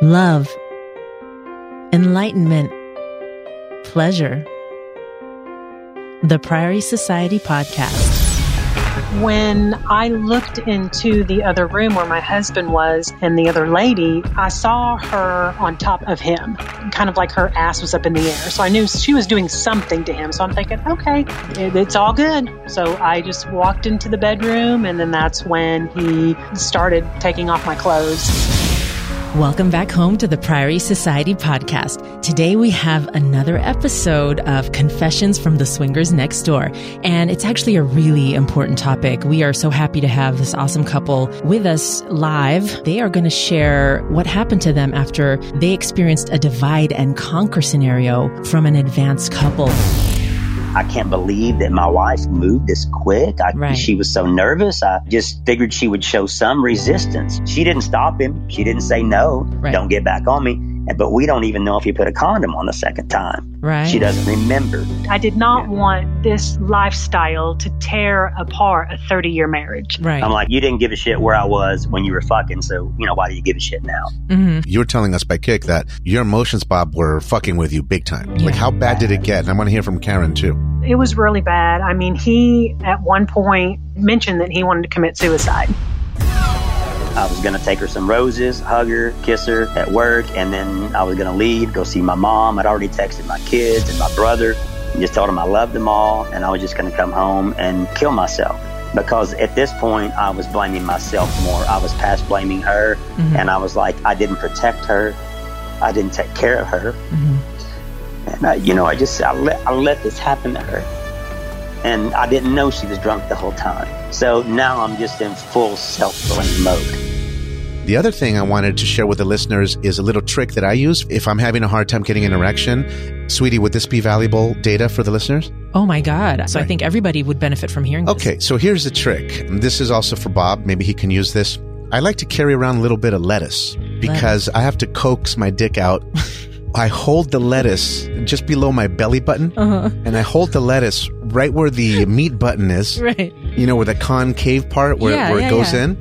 love, enlightenment, pleasure. The Priory Society Podcast. When I looked into the other room where my husband was and the other lady, I saw her on top of him, kind of like her ass was up in the air. So I knew she was doing something to him. So I'm thinking, okay, it's all good. So I just walked into the bedroom, and then that's when he started taking off my clothes. Welcome back home to the Priory Society podcast. Today we have another episode of Confessions from the Swingers Next Door. And it's actually a really important topic. We are so happy to have this awesome couple with us live. They are going to share what happened to them after they experienced a divide and conquer scenario from an advanced couple. I can't believe that my wife moved this quick. I, Right. She was so nervous. I just figured she would show some resistance. She didn't stop him. She didn't say no. Right. Don't get back on me. And- But we don't even know if he put a condom on the second time. Right. She doesn't remember. I did not want this lifestyle to tear apart a 30 year marriage. Right. I'm like, you didn't give a shit where I was when you were fucking. So, you know, why do you give a shit now? Mhm. You were telling us by Kik that your emotions, Bob, were fucking with you big time. Yeah. Like, how bad did it get? And I want to hear from Karen too. It was really bad. I mean, he at one point mentioned that he wanted to commit suicide. I was going to take her some roses, hug her, kiss her at work, and then I was going to leave, go see my mom. I'd already texted my kids and my brother and just told them I loved them all, and I was just going to come home and kill myself. Because at this point, I was blaming myself more. I was past blaming her, mm-hmm. and I was like, I didn't protect her, I didn't take care of her, mm-hmm. and I, you know, I just I let I let this happen to her, and I didn't know she was drunk the whole time. So now I'm just in full self blame mode. The other thing I wanted to share with the listeners is a little trick that I use if I'm having a hard time getting an erection. Sweetie, would this be valuable data for the listeners? Oh my God. So I think everybody would benefit from hearing this. Okay, so here's the trick. This is also for Bob. Maybe he can use this. I like to carry around a little bit of lettuce because I have to coax my dick out. I hold the lettuce just below my belly button, Uh-huh. and I hold the lettuce right where the meat button is. Right. You know, where the concave part where, Yeah, where yeah, it goes yeah. in.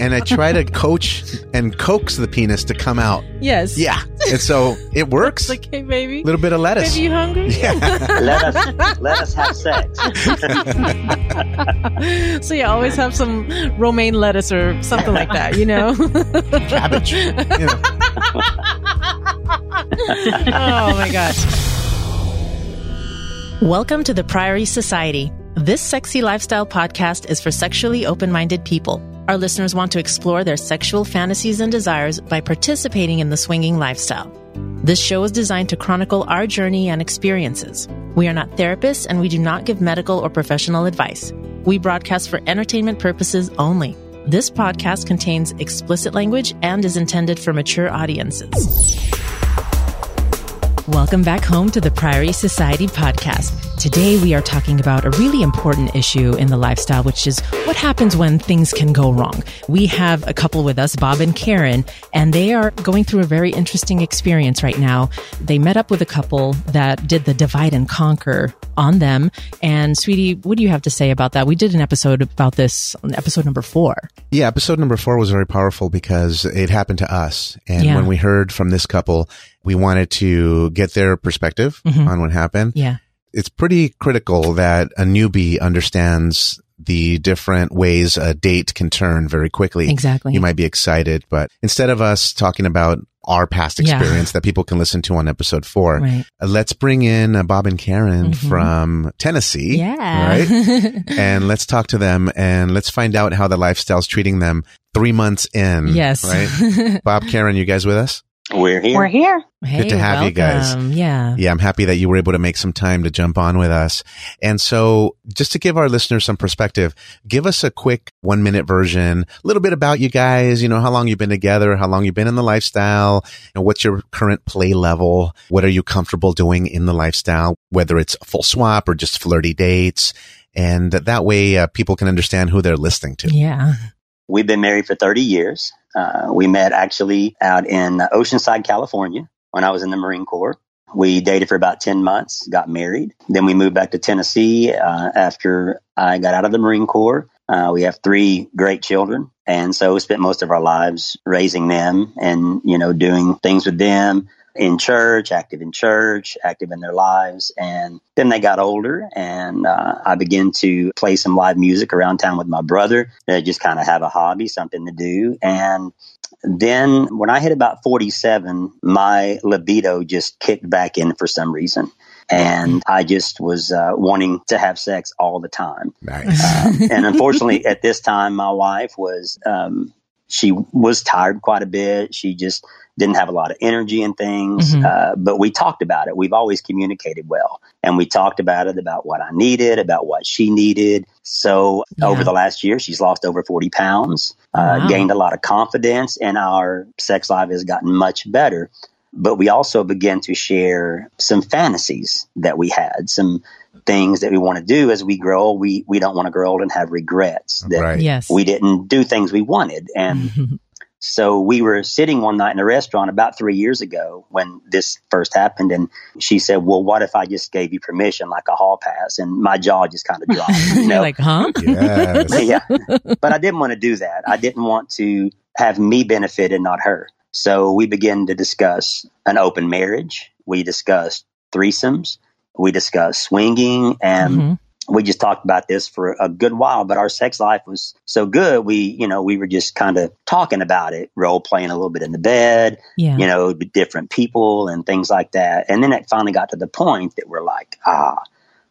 and I try to coach and coax the penis to come out. Yes. Yeah. And so it works. Like, hey, baby. a little bit of lettuce. Baby, you hungry? let us let us have sex. so yeah, always have some romaine lettuce or something like that, you know? Cabbage. You know. oh my gosh. Welcome to the Priory Society. This sexy lifestyle podcast is for sexually open minded people. Our listeners want to explore their sexual fantasies and desires by participating in the swinging lifestyle. This show is designed to chronicle our journey and experiences. We are not therapists and we do not give medical or professional advice. We broadcast for entertainment purposes only. This podcast contains explicit language and is intended for mature audiences. Welcome back home to the Priory Society podcast. Today we are talking about a really important issue in the lifestyle, which is what happens when things can go wrong. We have a couple with us, Bob and Karen, and they are going through a very interesting experience right now. They met up with a couple that did the divide and conquer on them. And sweetie, what do you have to say about that? We did an episode about this on episode number four. Yeah, episode number four was very powerful because it happened to us. And Yeah. when we heard from this couple, we wanted to get their perspective Mhm. on what happened. Yeah. It's pretty critical that a newbie understands the different ways a date can turn very quickly. Exactly. You might be excited, but instead of us talking about our past Yeah. experience that people can listen to on episode four, Right. uh, let's bring in uh, Bob and Karen Mhm. from Tennessee. Yeah. Right? and let's talk to them and let's find out how the lifestyle's treating them three months in. yes. Right? Bob, Karen, you guys with us? We're here. We're here. Hey, to have you guys. Yeah. Yeah, I'm happy that you were able to make some time to jump on with us. And so just to give our listeners some perspective, give us a quick one minute version, a little bit about you guys, you know, how long you've been together, how long you've been in the lifestyle, and what's your current play level? What are you comfortable doing in the lifestyle, whether it's a full swap or just flirty dates? And that way uh, people can understand who they're listening to. Yeah. We've been married for 30 years. Uh, we met actually out in Oceanside, California when I was in the Marine Corps. We dated for about 10 months, got married. Then we moved back to Tennessee uh, after I got out of the Marine Corps. Uh, we have three great children. And so we spent most of our lives raising them and, you know, doing things with them in church, active in church, active in their lives. And then they got older and uh, I began to play some live music around town with my brother, uh, just kind of have a hobby, something to do. And then when I hit about 47, my libido just kicked back in for some reason and I just was uh, wanting to have sex all the time. Nice. Um, and unfortunately, at this time, my wife was um, she was tired quite a bit. She just didn't have a lot of energy and things. Mhm. Uh, but we talked about it. We've always communicated well, and we talked about it about what I needed, about what she needed. So Yeah. over the last year, she's lost over forty pounds, uh, Wow. gained a lot of confidence, and our sex life has gotten much better but we also began to share some fantasies that we had, some things that we want to do as we grow. We we don't want to grow old and have regrets that Right. Yes. we didn't do things we wanted. And so we were sitting one night in a restaurant about three years ago when this first happened, and she said, "Well, what if I just gave you permission, like a hall pass?" And my jaw just kind of dropped. You You're know? like, huh? Yes. yeah. But I didn't want to do that. I didn't want to have me benefit and not her. So we began to discuss an open marriage. We discussed threesomes. We discussed swinging and Mhm. We just talked about this for a good while, but our sex life was so good. We, you know, we were just kind of talking about it, role playing a little bit in the bed, Yeah. you know, with different people and things like that. And then it finally got to the point that we're like, ah.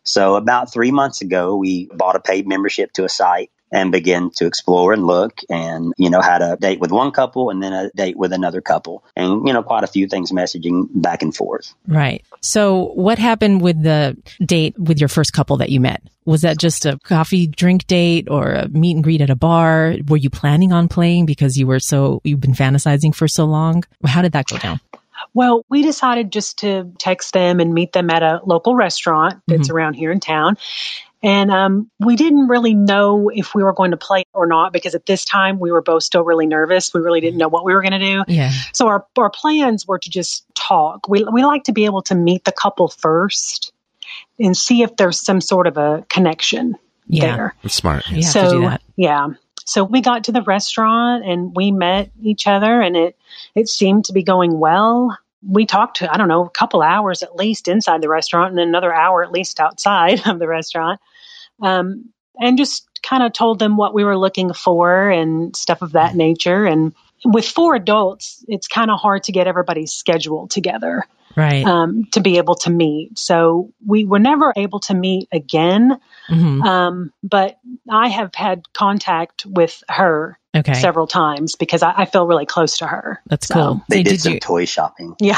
So about three months ago, we bought a paid membership to a site and begin to explore and look and, you know, had a date with one couple and then a date with another couple and, you know, quite a few things messaging back and forth. Right. So what happened with the date with your first couple that you met? Was that just a coffee drink date or a meet and greet at a bar? Were you planning on playing because you were so, you've been fantasizing for so long? How did that go down? Well, we decided just to text them and meet them at a local restaurant that's mm-hmm. around here in town. And um, we didn't really know if we were going to play or not because at this time we were both still really nervous. We really didn't know what we were going to do. Yeah. So our, our plans were to just talk. We, we like to be able to meet the couple first and see if there's some sort of a connection Yeah. there. It's smart. You have so to do that. yeah. So we got to the restaurant and we met each other and it it seemed to be going well. We talked to I don't know, a couple hours at least inside the restaurant and then another hour at least outside of the restaurant. Um and just kind of told them what we were looking for and stuff of that nature and with four adults, it's kind of hard to get everybody's schedule together Right. um, to be able to meet. So we were never able to meet again. hmm Um, but I have had contact with her Okay. several times because I, I feel really close to her. That's So, cool. They So did, did some you? toy shopping. Yeah.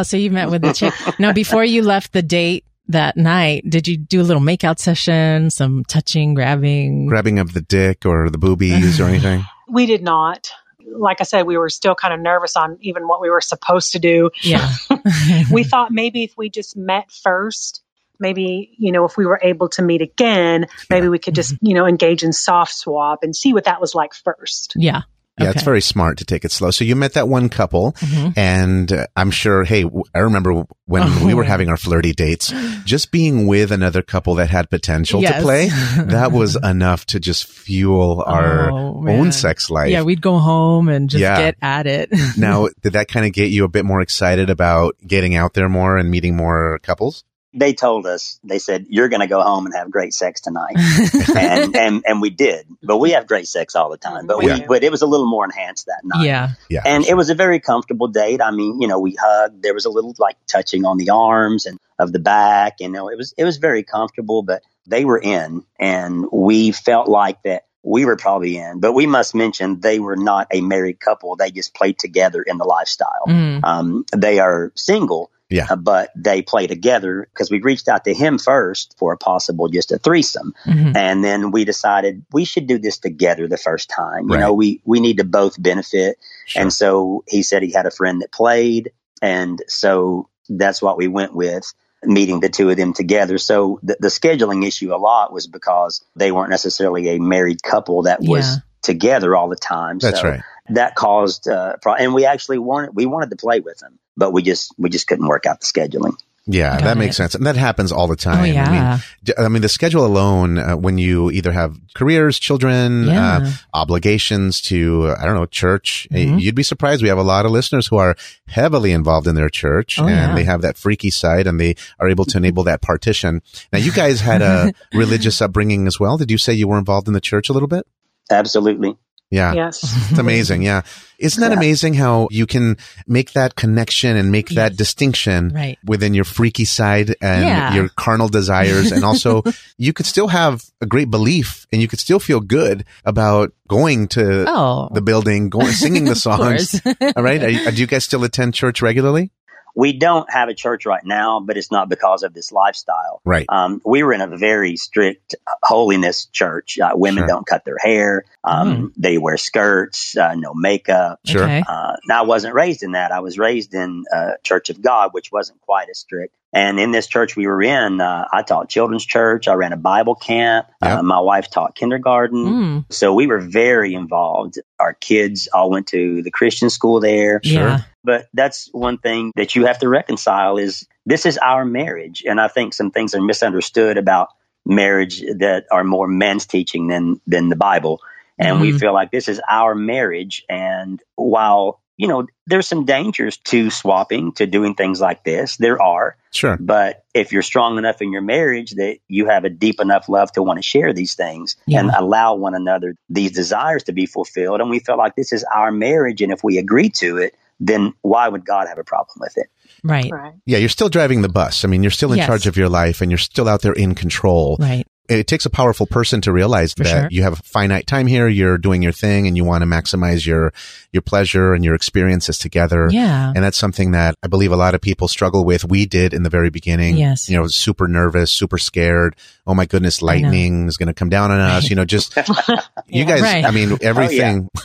Oh, so you met with the chick. Now, before you left the date that night, did you do a little makeout session, some touching, grabbing? Grabbing of the dick or the boobies or anything. we did not. Like I said, we were still kind of nervous on even what we were supposed to do. yeah. we thought maybe if we just met first, maybe, you know, if we were able to meet again, maybe we could just, mm-hmm. you know, engage in soft swap and see what that was like first. yeah. Yeah, it's very smart to take it slow. So you met that one couple, Mhm. and uh, I'm sure. Hey, w- I remember when Oh. we were having our flirty dates. Just being with another couple that had potential Yes. to play, that was enough to just fuel our Oh, own sex life. Yeah, we'd go home and just Yeah. get at it. now, did that kind of get you a bit more excited about getting out there more and meeting more couples? They told us, they said, you're going to go home and have great sex tonight. and, and, and we did, but we have great sex all the time, but we, Yeah. but it was a little more enhanced that night. yeah. Yeah, And it was a very comfortable date. I mean, you know, we hugged. There was a little like touching on the arms and of the back. You know, it was it was very comfortable. But they were in, and we felt like that we were probably in. But we must mention they were not a married couple. They just played together in the lifestyle. Mm. Um, they are single. Yeah. uh, but they play together because we reached out to him first for a possible just a threesome. Mhm. And then we decided we should do this together the first time. You Right. know, we, we need to both benefit. Sure. And so he said he had a friend that played. And so that's what we went with meeting the two of them together. So the, the scheduling issue a lot was because they weren't necessarily a married couple that was Yeah. together all the time. That's so right. that caused, uh, pro- and we actually wanted, we wanted to play with them, but we just, we just couldn't work out the scheduling. Yeah, Got that makes it. sense, and that happens all the time. Oh, I mean, yeah. d- I mean, the schedule alone, uh, when you either have careers, children, Yeah. uh, obligations to, uh, I don't know, church, uh, Mhm. you'd be surprised. We have a lot of listeners who are heavily involved in their church Oh, and yeah. they have that freaky side and they are able to enable that partition. Now, you guys had a religious upbringing as well. Did you say you were involved in the church a little bit? Absolutely. Yeah. Yes. It's amazing. Yeah. Isn't that Yeah. amazing how you can make that connection and make that distinction Right. within your freaky side and Yeah. your carnal desires? and also you could still have a great belief and you could still feel good about going to Oh, the building, going, singing the songs. All right. Are, do you guys still attend church regularly? We don't have a church right now, but it's not because of this lifestyle. Right. Um, we were in a very strict holiness church. Uh, women Sure. don't cut their hair. Um, They wear skirts, uh, no makeup. Sure. Okay. Uh, now, I wasn't raised in that. I was raised in uh, Church of God, which wasn't quite as strict. And in this church we were in, uh, I taught children's church. I ran a Bible camp. Yep. Uh, my wife taught kindergarten. Mm, So we were very involved. Our kids all went to the Christian school there. Sure. Yeah. But that's one thing that you have to reconcile is this is our marriage. And I think some things are misunderstood about marriage that are more men's teaching than than the Bible. And we Mhm. feel like this is our marriage. And while, you know, there's some dangers to swapping, to doing things like this, there are. Sure. But if you're strong enough in your marriage that you have a deep enough love to want to share these things Yeah. and allow one another these desires to be fulfilled, and we feel like this is our marriage, and if we agree to it, then why would God have a problem with it? Right. Right. Yeah. You're still driving the bus. I mean, you're still in Yes. charge of your life and you're still out there in control. Right. It takes a powerful person to realize For that sure. you have a finite time here. You're doing your thing and you want to maximize your, your pleasure and your experiences together. Yeah. And that's something that I believe a lot of people struggle with. We did in the very beginning. Yes. You know, super nervous, super scared. Oh my goodness, lightning is going to come down on us. Right. You know, just, you guys, Right. I mean, oh, everything.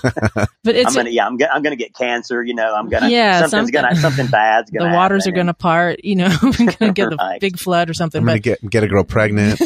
But I'm it's gonna, yeah, I'm gonna, I'm gonna get cancer. You know, I'm gonna, Yeah, something's something- gonna, something bad's the gonna. The waters are going to part, you know, we're going to get a Right. big flood or something. I'm gonna get, get a girl pregnant.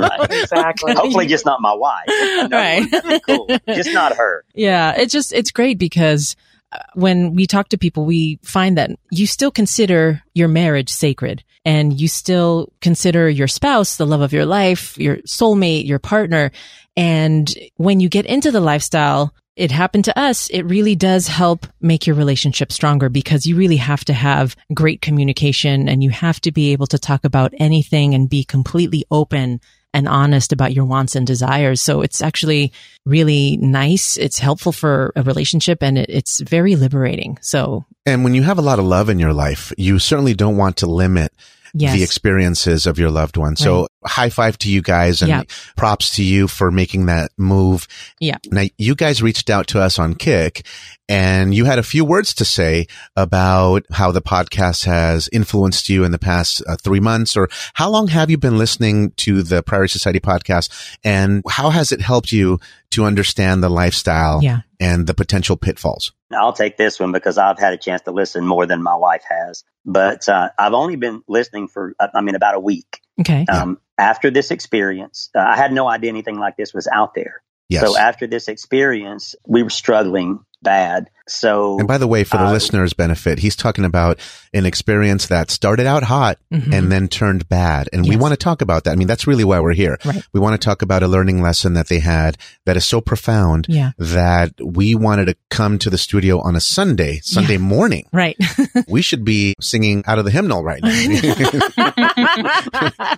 Right. Exactly. Hopefully, just not my wife. No, Right. cool. Just not her. yeah, it's just, it's great because uh, when we talk to people, we find that you still consider your marriage sacred and you still consider your spouse the love of your life, your soulmate, your partner. And when you get into the lifestyle, it happened to us. It really does help make your relationship stronger because you really have to have great communication and you have to be able to talk about anything and be completely open and honest about your wants and desires. So it's actually really nice. It's helpful for a relationship and it, it's very liberating. So and when you have a lot of love in your life, you certainly don't want to limit yes. the experiences of your loved one. So high five to you guys and Yeah. props to you for making that move. Yeah. Now you guys reached out to us on Kik and you had a few words to say about how the podcast has influenced you in the past uh, three months or how long have you been listening to the Priory Society podcast and how has it helped you to understand the lifestyle Yeah. And the potential pitfalls? I'll take this one because I've had a chance to listen more than my wife has. But uh, I've only been listening for, uh, I mean, about a week. Okay. Um, after this experience, uh, I had no idea anything like this was out there. Yes. So after this experience, we were struggling bad. So and by the way, for the uh, listeners' benefit, he's talking about an experience that started out hot Mhm. and then turned bad. And we want to talk about that. I mean, that's really why we're here. Right. We want to talk about a learning lesson that they had that is so profound yeah. that we wanted to come to the studio on a Sunday, Sunday morning. Right. We should be singing out of the hymnal right now.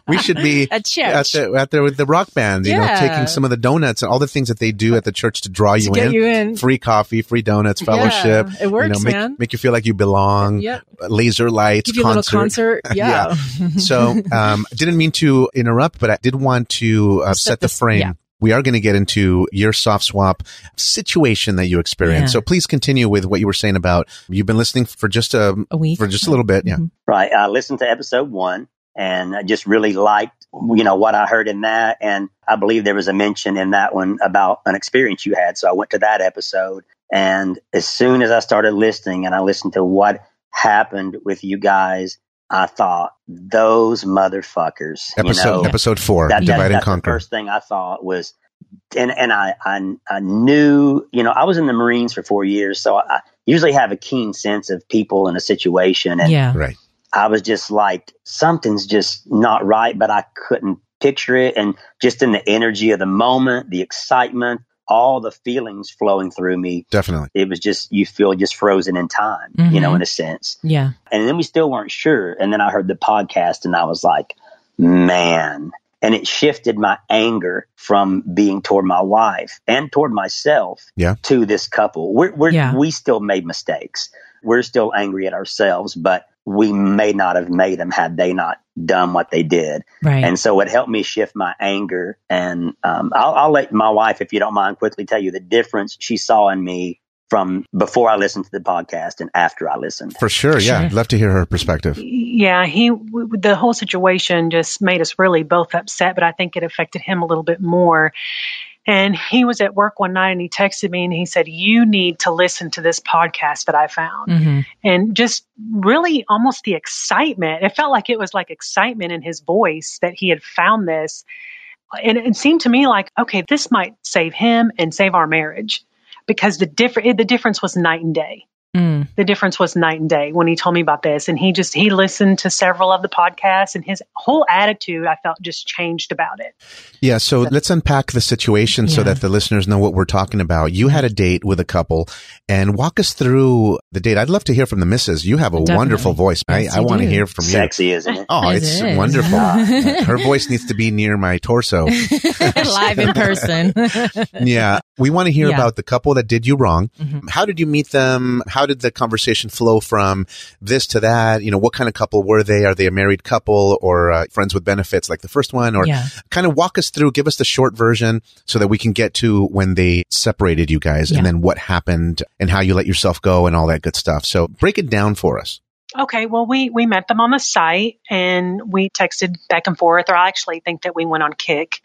we should be At out church. there, out there with the rock band, you know, taking some of the donuts and all the things that they do at the church to draw to you get in. you in. Free coffee, free donuts, fellowship. Yeah, it works, you know, make, man. make you feel like you belong. Yep. Laser lights, Give you a little concert. concert. Yeah. so, um, didn't mean to interrupt, but I did want to uh, set, Set the this- frame. yeah. We are going to get into your soft swap situation that you experienced. Yeah. So please continue with what you were saying about you've been listening for just a A week. for just a little bit. Yeah. Mhm. Right. I listened to episode one and I just really liked, you know, what I heard in that. And I believe there was a mention in that one about an experience you had. So I went to that episode. And as soon as I started listening and I listened to what happened with you guys, I thought those motherfuckers, Episode you know, episode four, that, that- divide and that's the conquer. first thing I thought was, and and I, I I knew, you know, I was in the Marines for four years, so I usually have a keen sense of people in a situation, and Yeah. Right. I was just like, something's just not right, but I couldn't picture it. And just in the energy of the moment, the excitement, all the feelings flowing through me. Definitely. It was just, you feel just frozen in time, mm-hmm. you know, in a sense. Yeah. And then we still weren't sure. And then I heard the podcast and I was like, man. And it shifted my anger from being toward my wife and toward myself yeah. to this couple. We're, we're yeah. we still made mistakes. We're still angry at ourselves, but we may not have made them had they not done what they did. Right. And so it helped me shift my anger. And um, I'll, I'll let my wife, if you don't mind, quickly tell you the difference she saw in me from before I listened to the podcast and after I listened. For sure. Yeah. I'd love to hear her perspective. Yeah. He, the whole situation just made us really both upset, but I think it affected him a little bit more. And he was at work one night and he texted me and he said, You need to listen to this podcast that I found. Mm-hmm. And just really almost the excitement. It felt like it was like excitement in his voice that he had found this. And it seemed to me like, okay, this might save him and save our marriage because the different the difference was night and day. Mm. The difference was night and day when he told me about this. And he just, he listened to several of the podcasts and his whole attitude, I felt just changed about it. Yeah. So, so let's unpack the situation yeah. so that the listeners know what we're talking about. You had a date with a couple and walk us through the date. I'd love to hear from the missus. You have a Definitely. wonderful voice. Yes, I, I want to hear from Sexy, you. Sexy, isn't it? Oh, it it's wonderful. Her voice needs to be near my torso. Live in person. yeah. We want to hear yeah. about the couple that did you wrong. Mm-hmm. How did you meet them? How did the conversation flow from this to that? You know, what kind of couple were they? Are they a married couple or uh, friends with benefits like the first one? Or yeah. kind of walk us through, give us the short version so that we can get to when they separated you guys yeah. and then what happened and how you let yourself go and all that good stuff. So break it down for us. Okay, well, we, we met them on the site and we texted back and forth, or I actually think that we went on Kik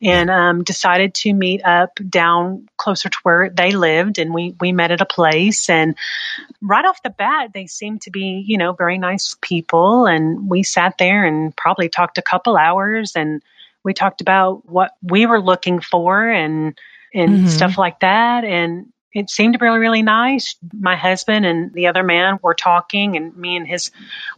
and um, decided to meet up down closer to where they lived. And we, we met at a place. And right off the bat, they seemed to be, you know, very nice people. And we sat there and probably talked a couple hours and we talked about what we were looking for and and mm-hmm. stuff like that. And it seemed really, really nice. My husband and the other man were talking, and me and his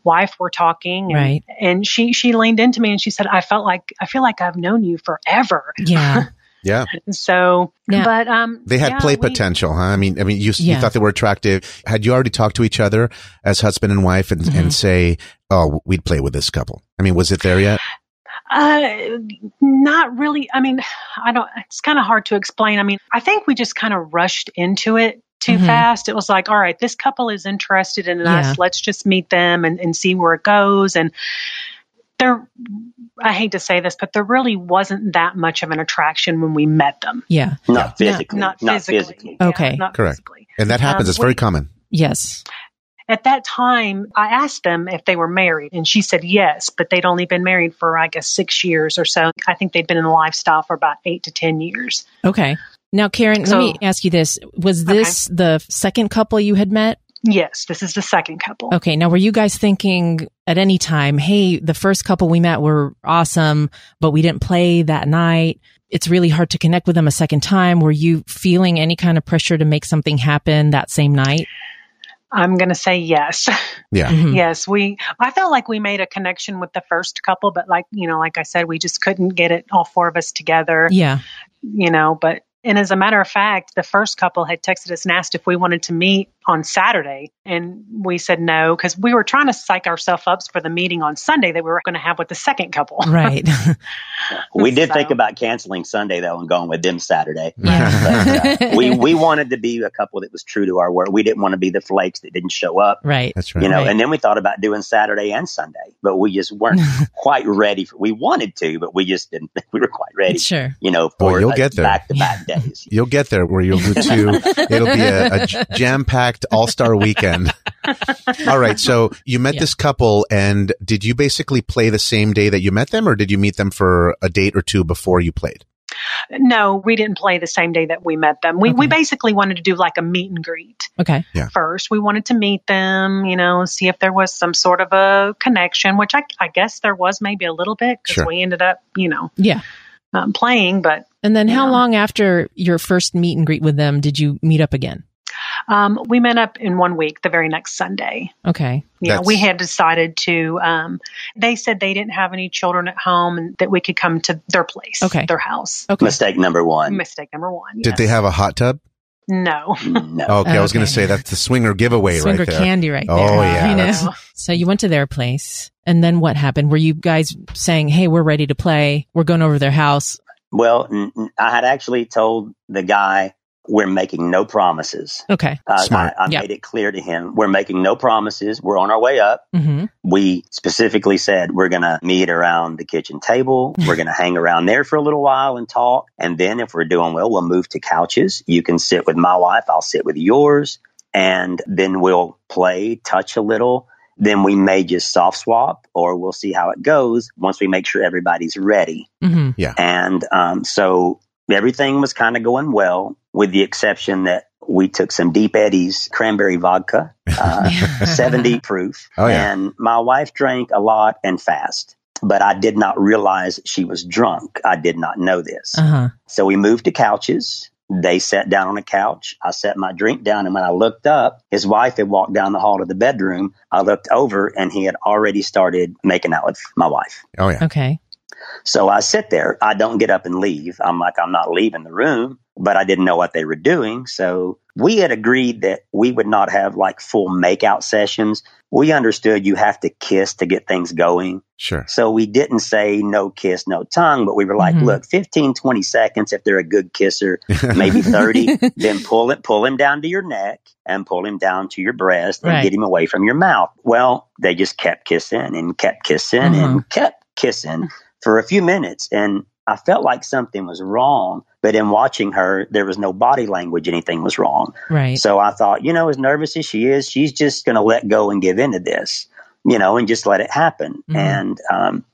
wife were talking. And, right. And she she leaned into me and she said, "I felt like I feel like I've known you forever." Yeah. Yeah. So, yeah. but um, they had yeah, play we, potential, huh? I mean, I mean, you, yeah. you thought they were attractive. Had you already talked to each other as husband and wife and, mm-hmm. and say, "Oh, we'd play with this couple"? I mean, was it there yet? Uh, not really. I mean, I don't, it's kind of hard to explain. I mean, I think we just kind of rushed into it too mm-hmm. fast. It was like, all right, this couple is interested in yeah. us. Let's just meet them and, and see where it goes. And there, I hate to say this, but there really wasn't that much of an attraction when we met them. Yeah. Not physically. Not, not physically. Not physically. Okay. Yeah, not Correct. Physically. And that happens. Um, it's very common. Yes at that time, I asked them if they were married, and she said yes, but they'd only been married for, I guess, six years or so. I think they'd been in the lifestyle for about eight to 10 years. Okay. Now, Karen, so, let me ask you this. Was this okay. the second couple you had met? Yes, this is the second couple. Okay. Now, were you guys thinking at any time, hey, the first couple we met were awesome, but we didn't play that night? It's really hard to connect with them a second time. Were you feeling any kind of pressure to make something happen that same night? I'm going to say yes. Yeah. Mm-hmm. Yes, we I felt like we made a connection with the first couple but like, you know, like I said we just couldn't get it all four of us together. Yeah. You know, but and as a matter of fact, the first couple had texted us and asked if we wanted to meet on Saturday. And we said no, because we were trying to psych ourselves up for the meeting on Sunday that we were going to have with the second couple. Right. we did so. think about canceling Sunday, though, and going with them Saturday. Yeah. But, uh, we, we wanted to be a couple that was true to our word. We didn't want to be the flakes that didn't show up. Right. That's right. You know, right. and then we thought about doing Saturday and Sunday, but we just weren't quite ready. For, we wanted to, but we just didn't think we were quite ready. Sure. You know, for well, you'll get there. back to back days. You'll get there where you'll do two. It'll be a, a jam packed all star weekend. All right. So you met yeah. this couple and did you basically play the same day that you met them or did you meet them for a date or two before you played? No, we didn't play the same day that we met them. We, okay. we basically wanted to do like a meet and greet. Okay. Yeah. First, we wanted to meet them, you know, see if there was some sort of a connection, which I, I guess there was maybe a little bit because sure. we ended up, you know, yeah, um, playing. But and then how know. long after your first meet and greet with them did you meet up again? Um, we met up in one week, the very next Sunday. Okay. Yeah, That's- we had decided to. Um, they said they didn't have any children at home and that we could come to their place, Okay. their house. Okay. Mistake number one. Mistake number one. Did they have a hot tub? No. No. Okay, I was going to say that's the swinger giveaway Swinger right there. candy right there. Oh, yeah, You know? So you went to their place and then what happened? Were you guys saying, Hey, we're ready to play. We're going over to their house. Well, n- n- I had actually told the guy we're making no promises. Okay. Uh, Smart. I, I Yeah. made it clear to him we're making no promises. We're on our way up. hmm We specifically said we're going to meet around the kitchen table. We're going to hang around there for a little while and talk. And then if we're doing well, we'll move to couches. You can sit with my wife. I'll sit with yours. And then we'll play, touch a little. Then we may just soft swap or we'll see how it goes once we make sure everybody's ready. hmm And um, so everything was kind of going well, with the exception that we took some Deep Eddies cranberry vodka, uh, 70 proof. Oh, yeah. And my wife drank a lot and fast, but I did not realize she was drunk. I did not know this. Uh huh. So we moved to couches. They sat down on a couch. I set my drink down, and when I looked up, his wife had walked down the hall to the bedroom. I looked over, and he had already started making out with my wife. Oh yeah. Okay. So I sit there. I don't get up and leave. I'm like, I'm not leaving the room, but I didn't know what they were doing. So we had agreed that we would not have like full makeout sessions. We understood you have to kiss to get things going. Sure. So we didn't say no kiss, no tongue, but we were like, Mhm. look, 15, 20 seconds. If they're a good kisser, maybe 30, then pull it, pull him down to your neck and pull him down to your breast and Right. get him away from your mouth. Well, they just kept kissing and kept kissing Mhm. and kept kissing for a few minutes. And I felt like something was wrong, but in watching her, there was no body language. Anything was wrong. Right. So I thought, you know, as nervous as she is, she's just going to let go and give into this, you know, and just let it happen. Mhm. And um,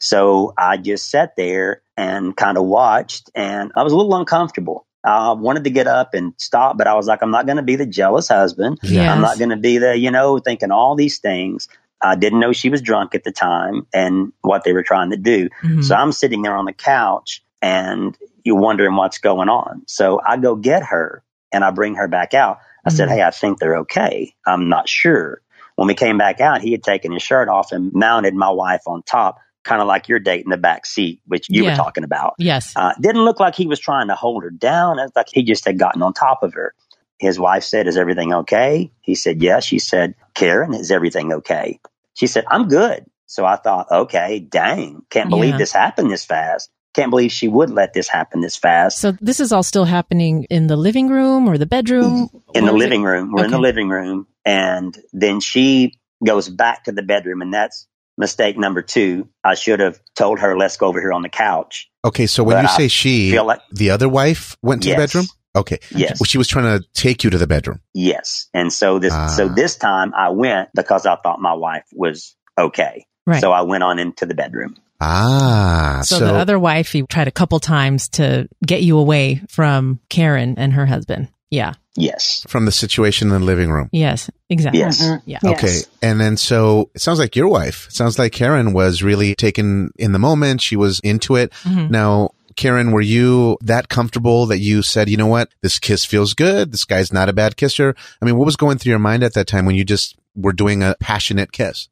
so I just sat there and kind of watched, and I was a little uncomfortable. I wanted to get up and stop, but I was like, I'm not going to be the jealous husband. Yes. I'm not going to be the, you know, thinking all these things. I didn't know she was drunk at the time and what they were trying to do. Mhm. So I'm sitting there on the couch and you're wondering what's going on. So I go get her and I bring her back out. I said, Mhm. Hey, I think they're okay. I'm not sure. When we came back out, he had taken his shirt off and mounted my wife on top, kind of like your date in the back seat, which you Yeah. were talking about. yes. Uh, didn't look like he was trying to hold her down. It was like he just had gotten on top of her. His wife said, Is everything okay? He said, Yes. She said, Karen, is everything okay? She said, I'm good. So I thought, okay, dang, can't believe Yeah. this happened this fast. Can't believe she would let this happen this fast. So this is all still happening in the living room or the bedroom? in the What was it? living room. We're in the living room. And then she goes back to the bedroom. And that's mistake number two. I should have told her, let's go over here on the couch. Okay, so when But you I say she, feel like- the other wife went to Yes. the bedroom. Okay. Yes. Well, she was trying to take you to the bedroom. Yes. And so this, Ah. so this time I went because I thought my wife was okay. Right. So I went on into the bedroom. Ah, so, so, the other wife, he tried a couple times to get you away from Karen and her husband. Yeah. Yes. from the situation in the living room. Yes. Exactly. Yes. Mhm. Yeah. Yes. Okay. And then so it sounds like your wife, it sounds like Karen was really taken in the moment. She was into it. Mhm. Now, Karen, were you that comfortable that you said, you know what? This kiss feels good. This guy's not a bad kisser. I mean, what was going through your mind at that time when you just were doing a passionate kiss?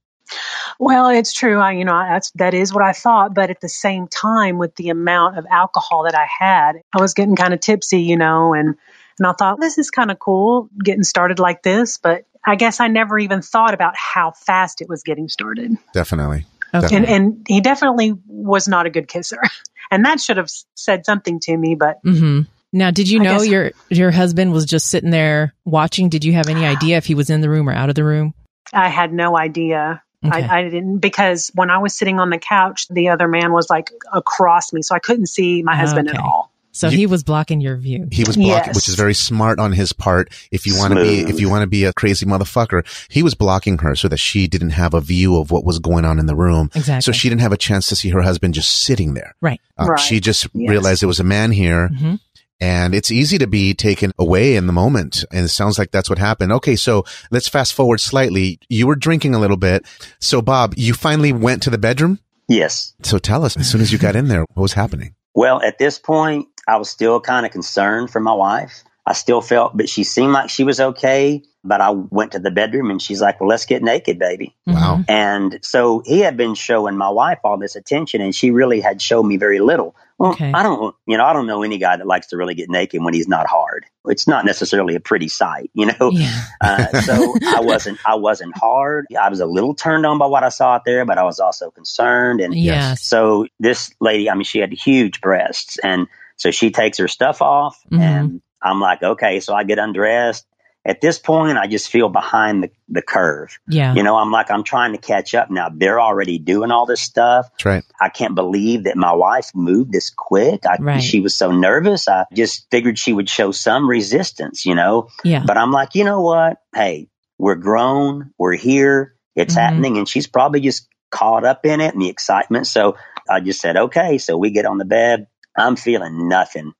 Well, it's true. I, you know, that's that is what I thought. But at the same time, with the amount of alcohol that I had, I was getting kind of tipsy, you know, and and I thought this is kind of cool getting started like this. But I guess I never even thought about how fast it was getting started. Definitely. Okay. And and he definitely was not a good kisser, and that should have said something to me. But Mm-hmm. Now, did you I know guess- your your husband was just sitting there watching? Did you have any idea if he was in the room or out of the room? I had no idea. Okay. I, I didn't because when I was sitting on the couch, the other man was like across me, so I couldn't see my husband at all. So You- he was blocking your view. He was blocking, Yes. which is very smart on his part. If you want to be, if you want to be a crazy motherfucker, he was blocking her so that she didn't have a view of what was going on in the room. Exactly. So she didn't have a chance to see her husband just sitting there. Right. Uh, Right. She just Yes. realized there was a man here Mhm. and it's easy to be taken away in the moment. And it sounds like that's what happened. Okay. So let's fast forward slightly. You were drinking a little bit. So Bob, you finally went to the bedroom. Yes. So tell us as soon as you got in there, what was happening? Well, at this point, I was still kind of concerned for my wife. I still felt, but she seemed like she was okay. But I went to the bedroom and she's like, well, let's get naked, baby. Wow. Mhm. And so he had been showing my wife all this attention and she really had shown me very little. Well, Okay. I don't, you know, I don't know any guy that likes to really get naked when he's not hard. It's not necessarily a pretty sight, you know? Yeah. Uh, so I wasn't, I wasn't hard. I was a little turned on by what I saw out there, but I was also concerned. And Yes. so this lady, I mean, she had huge breasts. And so she takes her stuff off Mhm. and I'm like, okay. So I get undressed. At this point, I just feel behind the, the curve. Yeah. You know, I'm like, I'm trying to catch up now. They're already doing all this stuff. That's right. I can't believe that my wife moved this quick. I, Right. She was so nervous. I just figured she would show some resistance, you know? Yeah. But I'm like, you know what? Hey, we're grown. We're here. It's Mhm. happening. And she's probably just caught up in it and the excitement. So I just said, okay. So we get on the bed. I'm feeling nothing.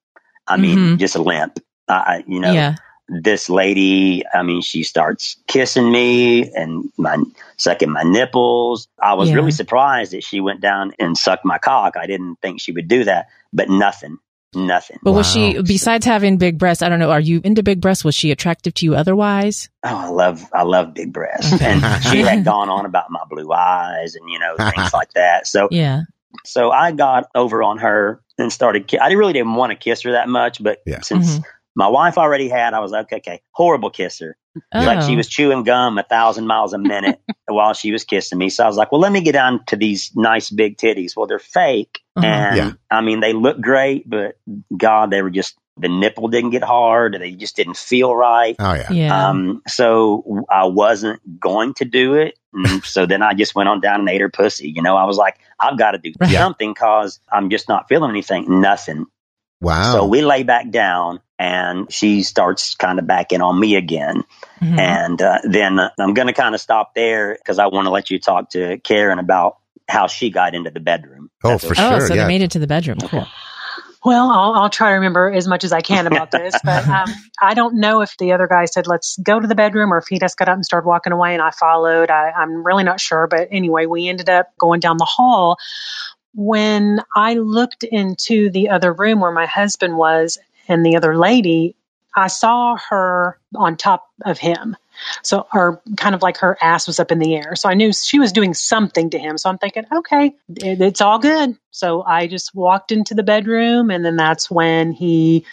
I mean, Mhm. just a limp. I, I- you know, yeah. this lady, I mean, she starts kissing me and my sucking my nipples. I was Yeah. really surprised that she went down and sucked my cock. I didn't think she would do that, but nothing, nothing. But was she, besides having big breasts, I don't know, are you into big breasts? Was she attractive to you otherwise? Oh, I love, I love big breasts. Okay. And she had gone on about my blue eyes and, you know, things like that. So, Yeah. So I got over on her and started, ki- I really didn't want to kiss her that much, but Yeah. since Mhm. my wife already had, I was like, okay, okay, horrible kisser. Oh. Like she was chewing gum a thousand miles a minute while she was kissing me. So I was like, well, let me get on to these nice big titties. Well, they're fake. Uh-huh. And Yeah. I mean, they look great, but God, they were just, the nipple didn't get hard. They just didn't feel right. Oh yeah. Yeah. Um, so I wasn't going to do it. So then I just went on down and ate her pussy. You know, I was like, I've got to do Right. something cause I'm just not feeling anything. Nothing. Wow. So we lay back down and she starts kind of backing on me again. Mhm. And uh, then uh, I'm going to kind of stop there because I want to let you talk to Karen about how she got into the bedroom. Oh, That's for okay. oh, so yeah. they made it to the bedroom. Cool. Well, I'll, I'll try to remember as much as I can about this, but um, I don't know if the other guy said, let's go to the bedroom or if he just got up and started walking away and I followed. I, I'm really not sure. But anyway, we ended up going down the hall. When I looked into the other room where my husband was and the other lady, I saw her on top of him. So, or kind of like her ass was up in the air. So I knew she was doing something to him. So I'm thinking, okay, it, it's all good. So I just walked into the bedroom, and then that's when he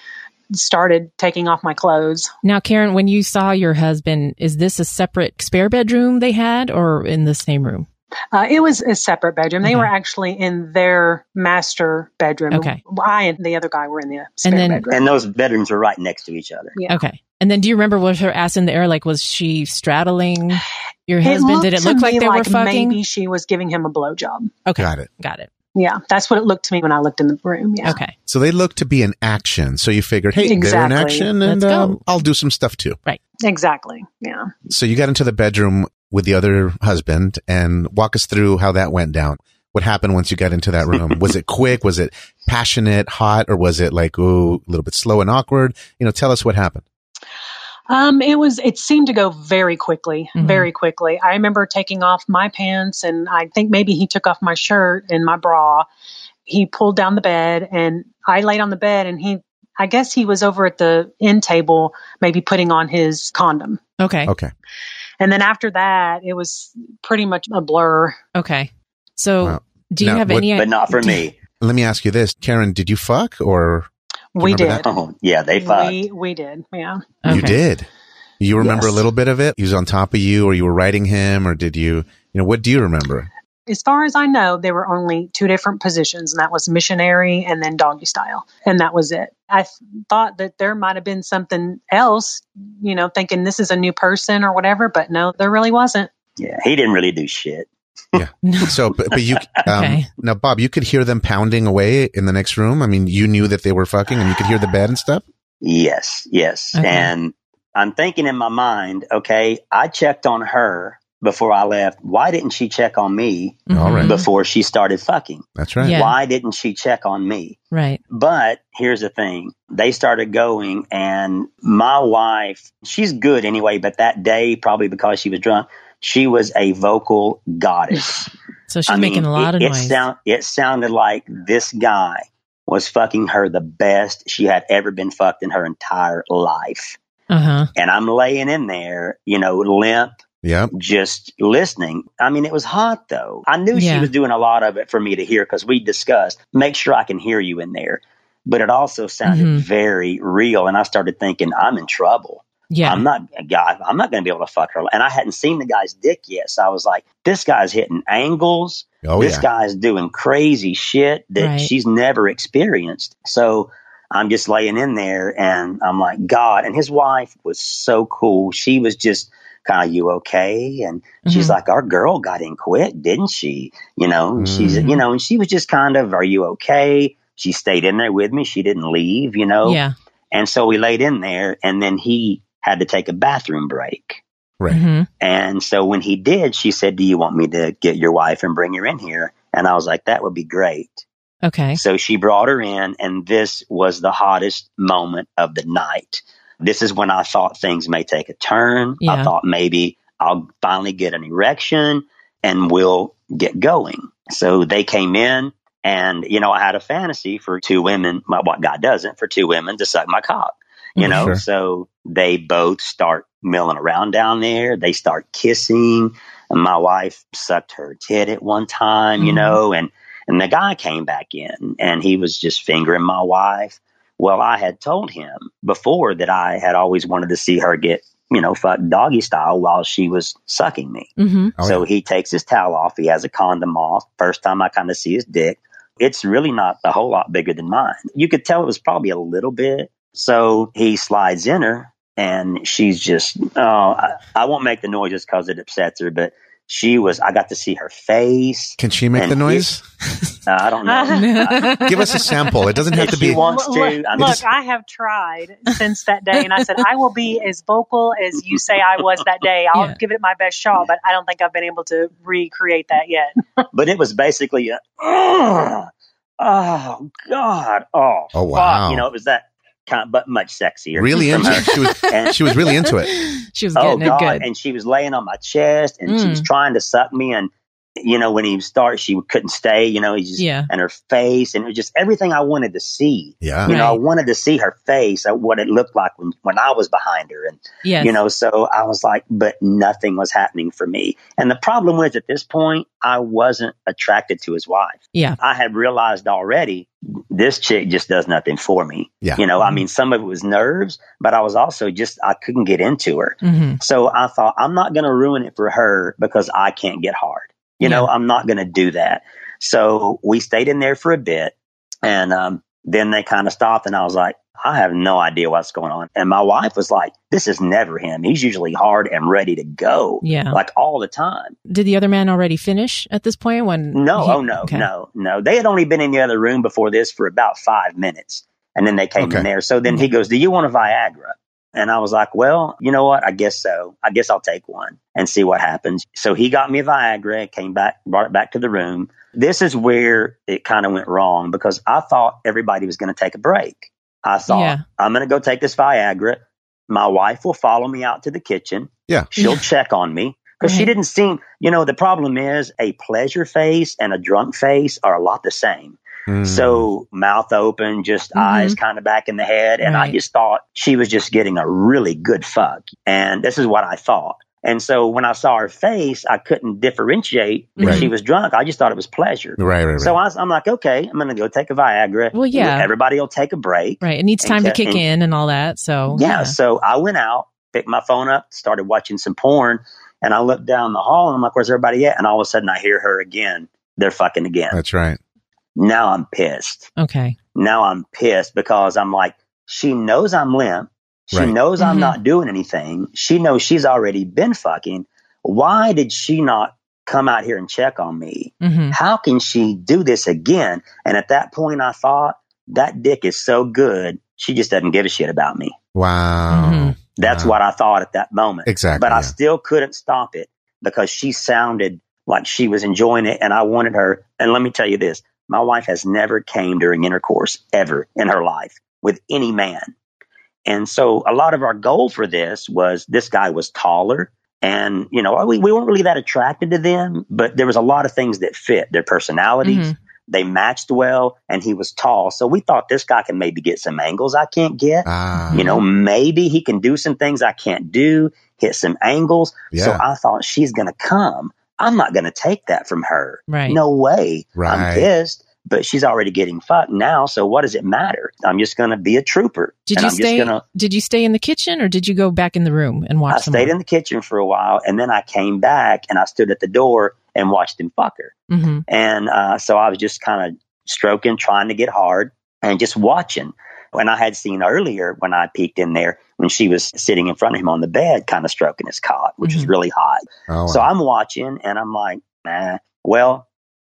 started taking off my clothes. Now, Karen, when you saw your husband, is this a separate spare bedroom they had or in the same room? Uh, it was a separate bedroom. They Okay. were actually in their master bedroom. Okay. I and the other guy were in the spare then- bedroom. And those bedrooms were right next to each other. Yeah. Okay. And then do you remember was her ass in the air? Like, was she straddling your It husband? Did it look like me they were fucking? Maybe she was giving him a blowjob. Okay. Got it. Got it. Yeah, that's what it looked to me when I looked in the room. Yeah. Okay. So they looked to be in action. So you figured, hey, they're in action, and um, I'll do some stuff too. Right. Exactly. Yeah. So you got into the bedroom with the other husband, and walk us through how that went down. What happened once you got into that room? was it quick? Was it passionate, hot, or was it like ooh, a little bit slow and awkward? You know, tell us what happened. Um, it was. It seemed to go very quickly, Mhm. very quickly. I remember taking off my pants, and I think maybe he took off my shirt and my bra. He pulled down the bed, and I laid on the bed, and he. I guess he was over at the end table, maybe putting on his condom. Okay. Okay. And then after that, it was pretty much a blur. Okay. So Wow. do you Now, have what- any? But not for me. Let me ask you this, Karen. Did you fuck or We did. Oh, yeah, they fucked. We we did. Yeah. you did? You remember Yes. a little bit of it? He was on top of you, or you were riding him, or did you? You know, what do you remember? As far as I know, there were only two different positions, and that was missionary and then doggy style, and that was it. I th- thought that there might have been something else, you know, thinking this is a new person or whatever, but no, there really wasn't. Yeah, he didn't really do shit. No. So, but, but you um, Okay. now, Bob, you could hear them pounding away in the next room. I mean, you knew that they were fucking, and you could hear the bed and stuff. Yes, yes. Okay. And I'm thinking in my mind, okay, I checked on her before I left. Why didn't she check on me All right. Mhm. before she started fucking? That's right. Yeah. Why didn't she check on me? Right. But here's the thing. They started going and my wife, she's good anyway, but that day, probably because she was drunk, she was a vocal goddess. So she's I mean, making a lot it, of it noise. Sound, it sounded like this guy was fucking her the best she had ever been fucked in her entire life. Uh huh. And I'm laying in there, you know, limp, Yep. just listening. I mean, it was hot though. I knew Yeah. she was doing a lot of it for me to hear because we discussed, make sure I can hear you in there. But it also sounded Mhm. very real. And I started thinking, I'm in trouble. Yeah. I'm not a guy. I'm not going to be able to fuck her. And I hadn't seen the guy's dick yet. So I was like, this guy's hitting angles. Oh this yeah. guy's doing crazy shit that Right. she's never experienced. So I'm just laying in there and I'm like, God. And his wife was so cool. She was just kind of, you okay? And she's Mhm. like, our girl got in quick, didn't she? You know, and she's, Mhm. you know, and she was just kind of, are you okay? She stayed in there with me. She didn't leave, you know? yeah. And so we laid in there and then he had to take a bathroom break. Right. hmm And so when he did, she said, Do you want me to get your wife and bring her in here? And I was like, That would be great. Okay. So she brought her in, and this was the hottest moment of the night. This is when I thought things may take a turn. Yeah. I thought maybe I'll finally get an erection and we'll get going. So they came in, and, you know, I had a fantasy for two women, well, what God doesn't, for two women to suck my cock. You Mhm. know, Sure. so they both start milling around down there. They start kissing. And my wife sucked her tit at one time, you Mhm. know, and and the guy came back in and he was just fingering my wife. Well, I had told him before that I had always wanted to see her get, you know, fucked doggy style while she was sucking me. hmm Oh, so yeah. he takes his towel off. He has a condom off. First time I kind of see his dick. It's really not a whole lot bigger than mine. You could tell it was probably a little bit. So he slides in her and she's just, oh, I, I won't make the noises because it upsets her, but she was, I got to see her face. Can she make the noise? Uh, I don't know. Give us a sample. It doesn't have If to she be. wants to, Look, I look, just- I have tried since that day, and I said I will be as vocal as you say I was that day. I'll Yeah. give it my best shot, but I don't think I've been able to recreate that yet. but it was basically a, oh, oh God, oh, Oh, fuck. wow. You know, it was that kind of, but much sexier. Really into her. it. She was. And- She was really into it. She was oh getting God! good. And she was laying on my chest, and she was Mm. trying to suck me. And you know, when he started, she couldn't stay. You know, he just Yeah. and her face, and it was just everything I wanted to see. Yeah. You know, I wanted to see her face, uh, what it looked like when when I was behind her, and Yes. you know, so I was like, but nothing was happening for me. And the problem was at this point, I wasn't attracted to his wife. Yeah. I had realized already this chick just does nothing for me. Yeah. You know, I mean, some of it was nerves, but I was also just, I couldn't get into her. hmm So I thought, I'm not going to ruin it for her because I can't get hard. You know, I'm not going to do that. So we stayed in there for a bit and um, then they kind of stopped and I was like, I have no idea what's going on. And my wife was like, this is never him. He's usually hard and ready to go. Yeah. Like all the time. Did the other man already finish at this point? When No, he- oh no, okay. no, no. They had only been in the other room before this for about five minutes. And then they came Okay. in there. So then he goes, Do you want a Viagra? And I was like, Well, you know what? I guess so. I guess I'll take one and see what happens. So he got me a Viagra, came back, brought it back to the room. This is where it kind of went wrong because I thought everybody was going to take a break. I thought, Yeah. I'm going to go take this Viagra. My wife will follow me out to the kitchen. Yeah. She'll Yeah. check on me because she didn't seem, you know, the problem is a pleasure face and a drunk face are a lot the same. Mm. So mouth open, just Mhm. eyes kind of back in the head. And I just thought she was just getting a really good fuck. And this is what I thought. And so when I saw her face, I couldn't differentiate if Right. she was drunk. I just thought it was pleasure. right, right, right. So I was, I'm like, okay, I'm going to go take a Viagra. Well, yeah. Everybody will take a break. Right. It needs time to Okay. kick in and all that. So Yeah. So I went out, picked my phone up, started watching some porn, and I looked down the hall and I'm like, where's everybody at? And all of a sudden I hear her again. They're fucking again. That's right. Now I'm pissed. Okay. Now I'm pissed because I'm like, she knows I'm limp. She Right. knows I'm Mhm. not doing anything. She knows she's already been fucking. Why did she not come out here and check on me? hmm How can she do this again? And at that point, I thought, that dick is so good. She just doesn't give a shit about me. Wow. Mhm. That's Wow. what I thought at that moment. Exactly. But I yeah. still couldn't stop it because she sounded like she was enjoying it and I wanted her. And let me tell you this, my wife has never came during intercourse ever in her life with any man. And so a lot of our goal for this was this guy was taller and, you know, we, we weren't really that attracted to them, but there was a lot of things that fit their personalities, Mhm. They matched well, and he was tall. So we thought this guy can maybe get some angles I can't get. Ah, You know, maybe he can do some things I can't do, hit some angles. So I thought she's going to come. I'm not going to take that from her. Right. No way. Right. I'm pissed, but she's already getting fucked now. So what does it matter? I'm just going to be a trooper. Did you I'm stay? just going to, Did you stay in the kitchen or did you go back in the room and watch? I some stayed more? in the kitchen for a while and then I came back and I stood at the door and watched him fuck her. Mhm. And uh, so I was just kind of stroking, trying to get hard and just watching. When I had seen earlier when I peeked in there, when she was sitting in front of him on the bed, kind of stroking his cock, which was Mhm. really hot. oh, So I'm watching and I'm like, nah, well,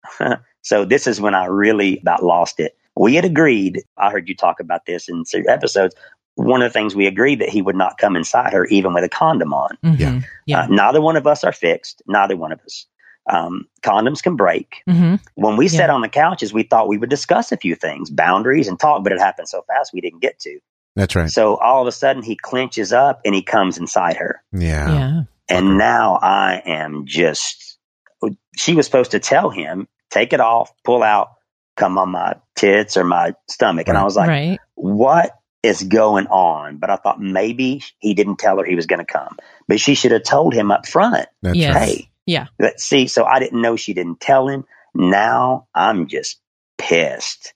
so this is when I really about lost it. We had agreed, I heard you talk about this in certain episodes. One of the things we agreed that he would not come inside her even with a condom on. Mhm. Yeah. Yeah. Uh, neither one of us are fixed. Neither one of us. Um, condoms can break. Mhm. When we sat on the couches, we thought we would discuss a few things, boundaries and talk, but it happened so fast we didn't get to. that's right. So all of a sudden he clenches up and he comes inside her. Yeah. Yeah. And now I am just, she was supposed to tell him, take it off, pull out, come on my tits or my stomach. And I was like, right. what is going on? But I thought maybe he didn't tell her he was going to come, but she should have told him up front. That's Yes. right. Hey, Yeah. but see, so I didn't know she didn't tell him. Now I'm just pissed.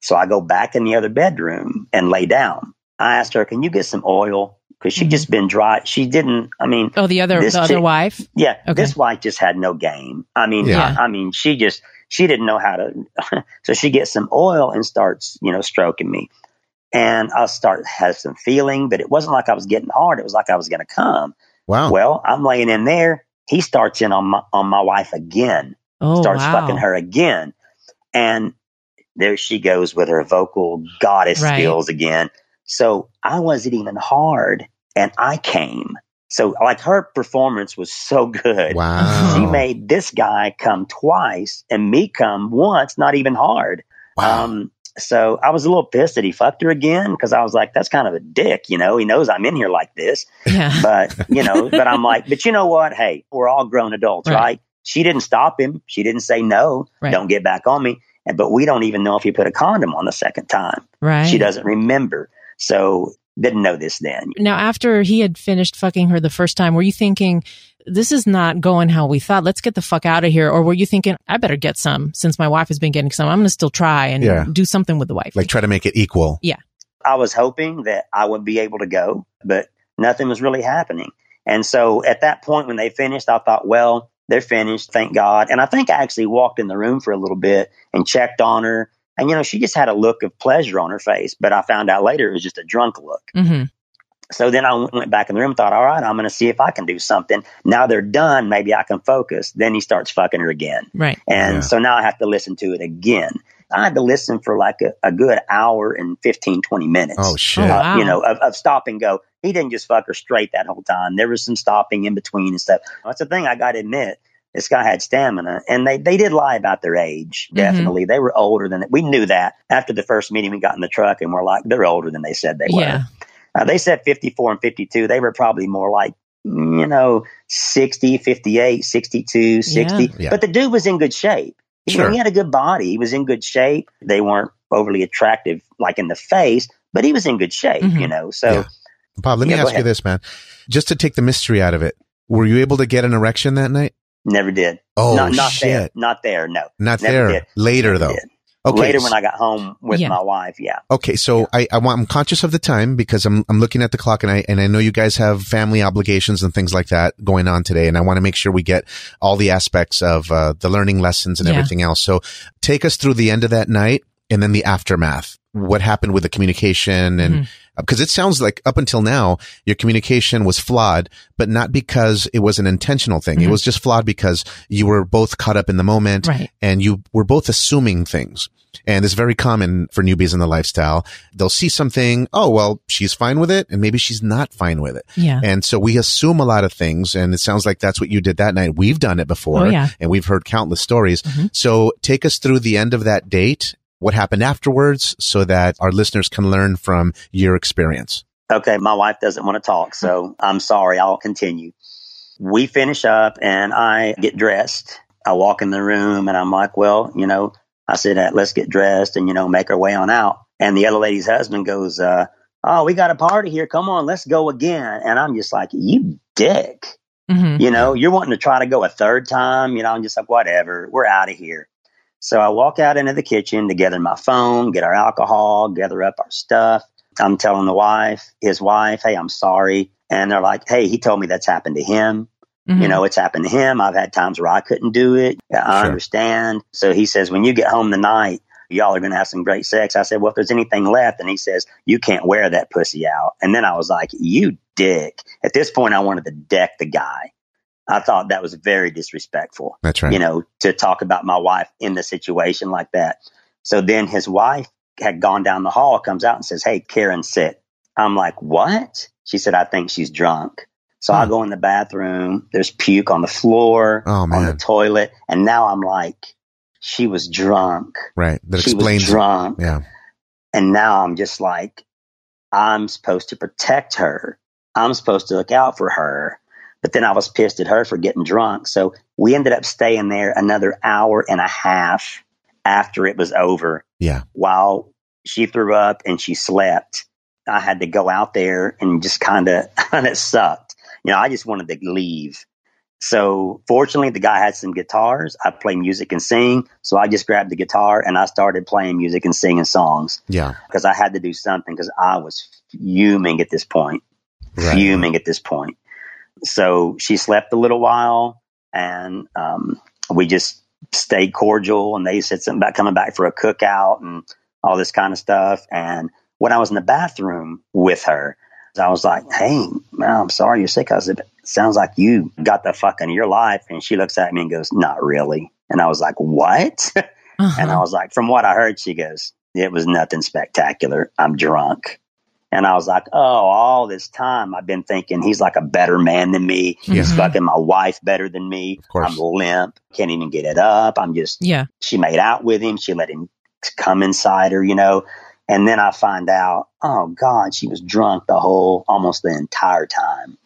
So I go back in the other bedroom and lay down. I asked her, can you get some oil? Cause she Mhm. just been dry. She didn't, I mean, Oh, the other This the other chick- wife. yeah, Okay. this wife just had no game. I mean, Yeah. I, I mean, she just, she didn't know how to, so she gets some oil and starts, you know, stroking me. And I start, had some feeling, but it wasn't like I was getting hard. It was like I was going to come. Wow. Well, I'm laying in there. He starts in on my, on my wife again Oh, starts wow. fucking her again. And there she goes with her vocal goddess Right. skills again. So I wasn't even hard and I came. So like her performance was so good. wow. She made this guy come twice and me come once, not even hard. wow. Um, so I was a little pissed that he fucked her again because I was like, that's kind of a dick, you know. He knows I'm in here like this, Yeah. but you know, but I'm like, but you know what? Hey, we're all grown adults, Right. right? She didn't stop him. She didn't say no. Right. Don't get back on me. And but we don't even know if he put a condom on the second time. right. She doesn't remember. So didn't know this then. Now, after he had finished fucking her the first time, were you thinking, this is not going how we thought. Let's get the fuck out of here. Or were you thinking, I better get some since my wife has been getting some. I'm going to still try and Yeah. do something with the wife. like try to make it equal. Yeah. I was hoping that I would be able to go, but nothing was really happening. And so at that point, when they finished, I thought, well, they're finished. Thank God. And I think I actually walked in the room for a little bit and checked on her. And, you know, she just had a look of pleasure on her face, but I found out later it was just a drunk look. hmm So then I went- went back in the room and thought, all right, I'm going to see if I can do something. Now they're done. Maybe I can focus. Then he starts fucking her again. Right. And Yeah. so now I have to listen to it again. I had to listen for like a, a good hour and 15, 20 minutes. Oh shit. Uh, wow. you know, of, of stop and go. He didn't just fuck her straight that whole time. There was some stopping in between and stuff. That's the thing I got to admit. This guy had stamina, and they, they did lie about their age. Mhm. Definitely, they were older than we knew that after the first meeting. We got in the truck, and we're like, they're older than they said they were. Yeah. Uh, they said 54 and 52. They were probably more like, you know, 60, 58, 62, 60. Yeah. Yeah. But the dude was in good shape. You know, Sure. he had a good body. He was in good shape. They weren't overly attractive, like in the face, but he was in good shape, Mhm. you know. So Yeah. Bob, let me Yeah, go ask you this, man. Just to take the mystery out of it, were you able to get an erection that night? never did. Oh not, not there. shit. Not there. No. Not Never there. did. Later Never though. did. Okay. Later when I got home with Yeah. my wife. Yeah. Okay, so I, I want I'm conscious of the time because I'm I'm looking at the clock and I and I know you guys have family obligations and things like that going on today, and I want to make sure we get all the aspects of uh, the learning lessons and Yeah. everything else. So take us through the end of that night and then the aftermath. What happened with the communication and Mhm. Because it sounds like up until now your communication was flawed, but not because it was an intentional thing. It Mhm. was just flawed because you were both caught up in the moment Right. and you were both assuming things. And it's very common for newbies in the lifestyle. They'll see something. Oh, well, she's fine with it. And maybe she's not fine with it. Yeah. And so we assume a lot of things. And it sounds like that's what you did that night. We've done it before Oh, yeah. and we've heard countless stories. Mhm. So take us through the end of that date, what happened afterwards so that our listeners can learn from your experience. Okay, my wife doesn't want to talk, so I'm sorry. I'll continue. We finish up and I get dressed. I walk in the room and I'm like, well, you know, I said, uh, let's get dressed and, you know, make our way on out. And the other lady's husband goes, uh, oh, we got a party here. Come on, let's go again. And I'm just like, you dick. Mm-hmm. You know, you're wanting to try to go a third time. You know, I'm just like, whatever, we're out of here. So I walk out into the kitchen to gather my phone, get our alcohol, gather up our stuff. I'm telling the wife, his wife, hey, I'm sorry. And they're like, hey, he told me that's happened to him. Mhm. You know, it's happened to him. I've had times where I couldn't do it. I Sure. understand. So he says, when you get home tonight, y'all are going to have some great sex. I said, well, if there's anything left, and he says, you can't wear that pussy out. And then I was like, you dick. At this point, I wanted to deck the guy. I thought that was very disrespectful That's right. you know, to talk about my wife in the situation like that. So then his wife had gone down the hall, comes out and says, Hey, Karen, sit. I'm like, What? She said, I think she's drunk. So I Hmm. go in the bathroom. There's puke on the floor, Oh, on the toilet. And now I'm like, She was drunk. right. That she explains. was drunk. Yeah. And now I'm just like, I'm supposed to protect her. I'm supposed to look out for her. But then I was pissed at her for getting drunk. So we ended up staying there another hour and a half after it was over Yeah. while she threw up and she slept. I had to go out there and just kind of, and it sucked. You know, I just wanted to leave. So fortunately, the guy had some guitars. I play music and sing. So I just grabbed the guitar and I started playing music and singing songs Yeah. because I had to do something because I was fuming at this point, Right. fuming at this point. So she slept a little while and um, we just stayed cordial and they said something about coming back for a cookout and all this kind of stuff. And when I was in the bathroom with her, I was like, Hey, man, I'm sorry you're sick. I said, "It sounds like you got the fuck into your life. And she looks at me and goes, Not really. And I was like, What? Uh-huh. And I was like, from what I heard, she goes, it was nothing spectacular. I'm drunk. And I was like, oh, all this time I've been thinking he's like a better man than me. He's Mhm. fucking my wife better than me. Of course. I'm limp. Can't even get it up. I'm just, yeah. she made out with him. She let him come inside her, you know. And then I find out, oh God, she was drunk the whole, almost the entire time.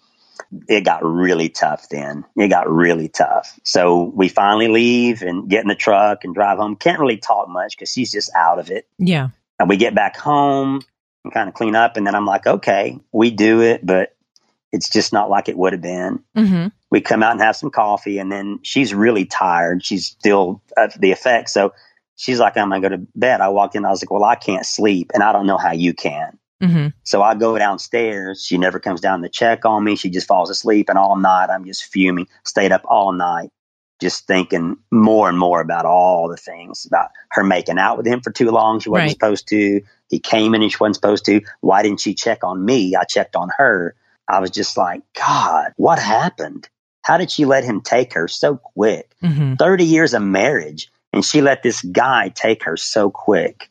It got really tough then. It got really tough. So we finally leave and get in the truck and drive home. Can't really talk much because she's just out of it. Yeah. And we get back home and kind of clean up. And then I'm like, okay, we do it, but it's just not like it would have been. Hmm we come out and have some coffee and then she's really tired. She's still at the effect so she's like i'm gonna go to bed. I walked in i was like well i can't sleep and i don't know how you can. Hmm so i go downstairs. She never comes down to check on me. She just falls asleep and all night i'm just fuming. Stayed up all night just thinking more and more about all the things about her making out with him for too long. She wasn't Right. supposed to he came in and she wasn't supposed to. Why didn't she check on me? I checked on her. I was just like god what happened? How did she let him take her so quick? Hmm 30 years of marriage and she let this guy take her so quick.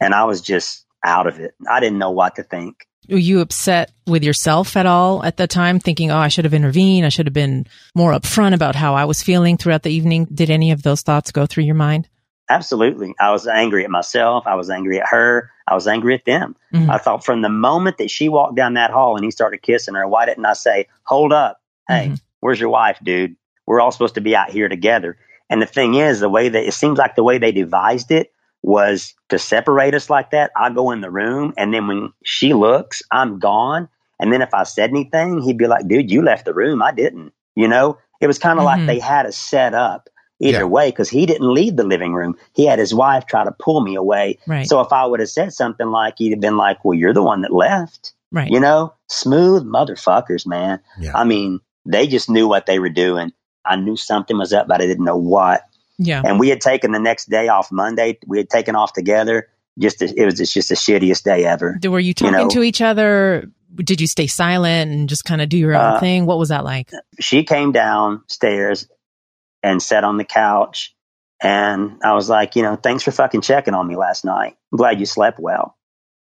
And i was just out of it. I didn't know what to think. Were you upset with yourself at all at the time, thinking, "Oh, I should have intervened. I should have been more upfront about how I was feeling throughout the evening"? Did any of those thoughts go through your mind? Absolutely. I was angry at myself. I was angry at her. I was angry at them. Mhm. i thought from the moment that she walked down that hall and he started kissing her why didn't i say hold up. Hey Mhm. where's your wife dude? We're all supposed to be out here together. And the thing is the way that it seems like the way they devised it was to separate us like that. I go in the room and then when she looks i'm gone. And then if i said anything he'd be like dude you left the room. I didn't you know? It was kind of Mhm. like they had us set up either Yeah. way because he didn't leave the living room he had his wife try to pull me away Right. so if i would have said something like he'd have been like well you're the one that left right. you know smooth motherfuckers man Yeah. i mean they just knew what they were doing i knew something was up but i didn't know what yeah. and we had taken the next day off monday we had taken off together just it was just, just the shittiest day ever Were you talking know- to each other? Did you stay silent and just kind of do your own Uh, thing? What was that like? she came downstairs and sat on the couch and i was like you know thanks for fucking checking on me last night i'm glad you slept well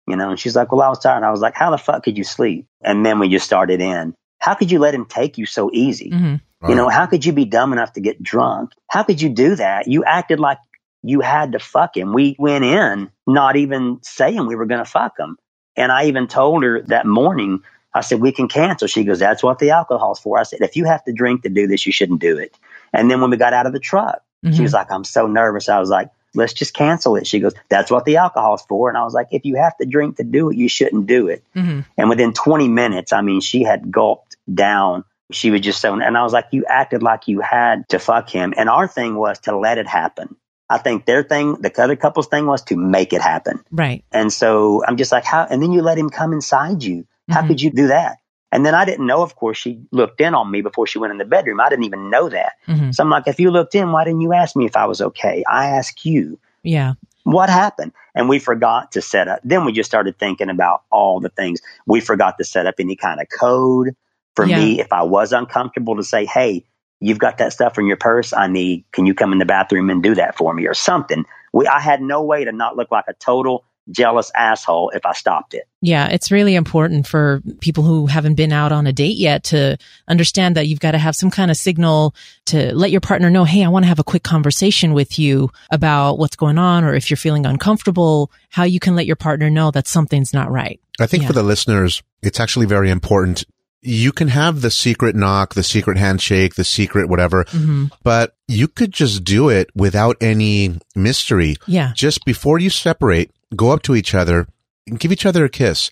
you know and she's like well i was tired and i was like how the fuck could you sleep and then we just started in how could you let him take you so easy hmm You know, how could you be dumb enough to get drunk? How could you do that? You acted like you had to fuck him. We went in not even saying we were going to fuck him. And I even told her that morning, I said, we can cancel. She goes, that's what the alcohol's for. I said, if you have to drink to do this, you shouldn't do it. And then when we got out of the truck, hmm she was like, I'm so nervous. I was like, let's just cancel it. She goes, that's what the alcohol's for. And I was like, if you have to drink to do it, you shouldn't do it. Mm-hmm. And within 20 minutes, I mean, she had gulped down. She was just so, and I was like, you acted like you had to fuck him. And our thing was to let it happen. I think their thing, the other couple's thing was to make it happen. Right. And so I'm just like, how, and then you let him come inside you. How Mhm. could you do that? And then I didn't know, of course, she looked in on me before she went in the bedroom. I didn't even know that. hmm So I'm like, if you looked in, why didn't you ask me if I was okay? I asked you Yeah. what happened? And we forgot to set up. Then we just started thinking about all the things. We forgot to set up any kind of code for Yeah. me if I was uncomfortable to say, hey, you've got that stuff in your purse. I need, can you come in the bathroom and do that for me or something? We, I had no way to not look like a total jealous asshole if I stopped it. Yeah, it's really important for people who haven't been out on a date yet to understand that you've got to have some kind of signal to let your partner know, hey, I want to have a quick conversation with you about what's going on, or if you're feeling uncomfortable, how you can let your partner know that something's not right. I think Yeah. for the listeners, it's actually very important. You can have the secret knock, the secret handshake, the secret whatever, hmm but you could just do it without any mystery. Yeah. Just before you separate, go up to each other and give each other a kiss.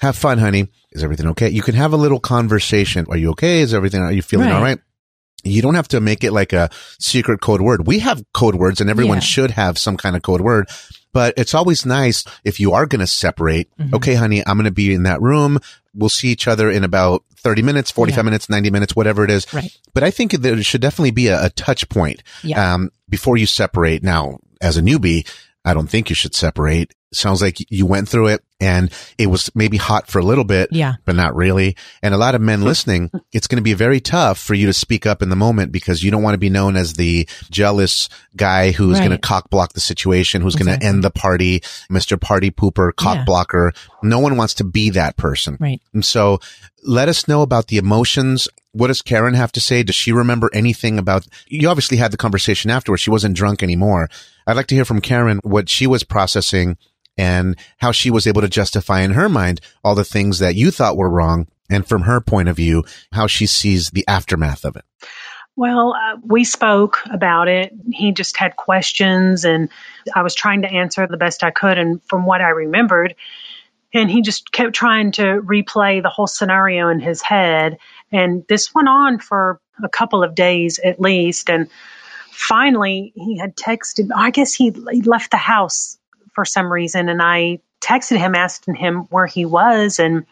Have fun, honey. Is everything okay? You can have a little conversation. Are you okay? Is everything, are you feeling Right. all right? You don't have to make it like a secret code word. We have code words and everyone Yeah. should have some kind of code word, but it's always nice if you are going to separate. Mhm. Okay, honey, I'm going to be in that room. We'll see each other in about 30 minutes, 45 Yeah. minutes, 90 minutes, whatever it is. Right. But I think there should definitely be a, a touch point Yeah. um, before you separate. Now, as a newbie, I don't think you should separate. Sounds like you went through it and it was maybe hot for a little bit, Yeah. but not really. And a lot of men listening, it's going to be very tough for you to speak up in the moment because you don't want to be known as the jealous guy who's Right. going to cock block the situation, who's going to end the party, Mr. Party Pooper, cock Yeah. blocker. No one wants to be that person. Right. And so let us know about the emotions. What does Karen have to say? Does she remember anything about, you obviously had the conversation afterwards. She wasn't drunk anymore. I'd like to hear from Karen what she was processing and how she was able to justify in her mind all the things that you thought were wrong. And from her point of view, how she sees the aftermath of it. Well, uh, we spoke about it. He just had questions, and I was trying to answer the best I could. And from what I remembered, and he just kept trying to replay the whole scenario in his head. And this went on for a couple of days at least. And finally, he had texted. I guess he, he left the house for some reason, and I texted him asking him where he was, and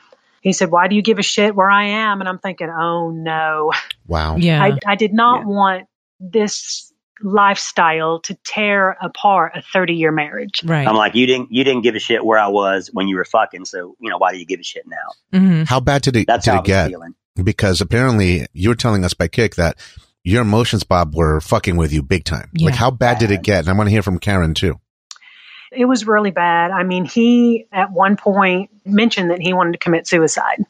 he said, "Why do you give a shit where I am?" And I'm thinking, "Oh no." Wow. Yeah. I, I did not Yeah. want this lifestyle to tear apart a 30 year marriage. right. I'm like, you didn't, you didn't give a shit where I was when you were fucking. So, you know, why do you give a shit now? hmm How bad did it, That's did how it get? feeling. Because apparently you were telling us by Kik that your emotions, Bob, were fucking with you big time. Yeah. Like how bad did it get? And I want to hear from Karen too. It was really bad. I mean, he at one point mentioned that he wanted to commit suicide.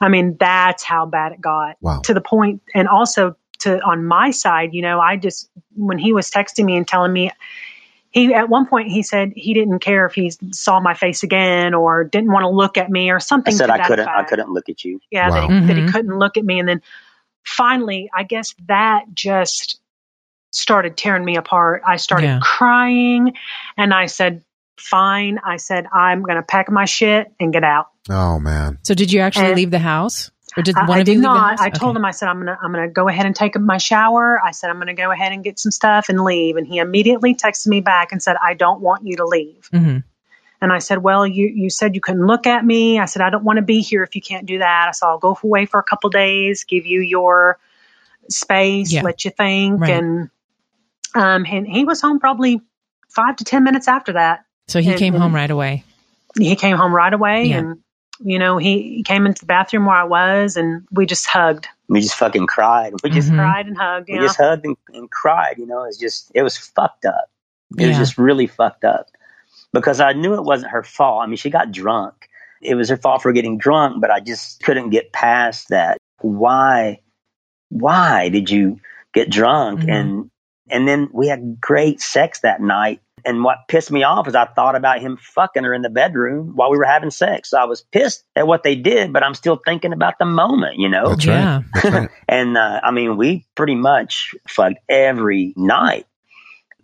I mean, that's how bad it got Wow. to the point, and also to on my side, you know, I just when he was texting me and telling me he at one point he said he didn't care if he saw my face again or didn't want to look at me or I something. said to I that couldn't, I couldn't look at you. yeah, Wow. that, he, that he couldn't look at me. And then finally, I guess that just started tearing me apart. I started Yeah. crying and I said, fine. I said, I'm going to pack my shit and get out. Oh man. So did you actually And- leave the house? Or did I, one I of did you not. I told him, I said, I'm going to, I'm to go ahead and take my shower. I said, I'm going to go ahead and get some stuff and leave. And he immediately texted me back and said, I don't want you to leave. Mhm. And I said, Well, you, you said you couldn't look at me. I said, I don't want to be here if you can't do that. I said, I'll go away for a couple days, give you your space, Yeah. let you think. Right. And um, and he was home probably five to 10 minutes after that. So he And- came home right away. He came home right away Yeah. and, you know, he, he came into the bathroom where I was and we just hugged. We just fucking cried. We just, Mhm. Cried and hugged. we know? just hugged and, and cried. You know, it's just, it was fucked up. It was just really fucked up because I knew it wasn't her fault. I mean, she got drunk. It was her fault for getting drunk, but I just couldn't get past that. Why, why did you get drunk? Mhm. And, and then we had great sex that night. And what pissed me off is I thought about him fucking her in the bedroom while we were having sex. So I was pissed at what they did, but I'm still thinking about the moment, you know? That's Yeah. right. That's right. And uh, I mean, we pretty much fucked every night.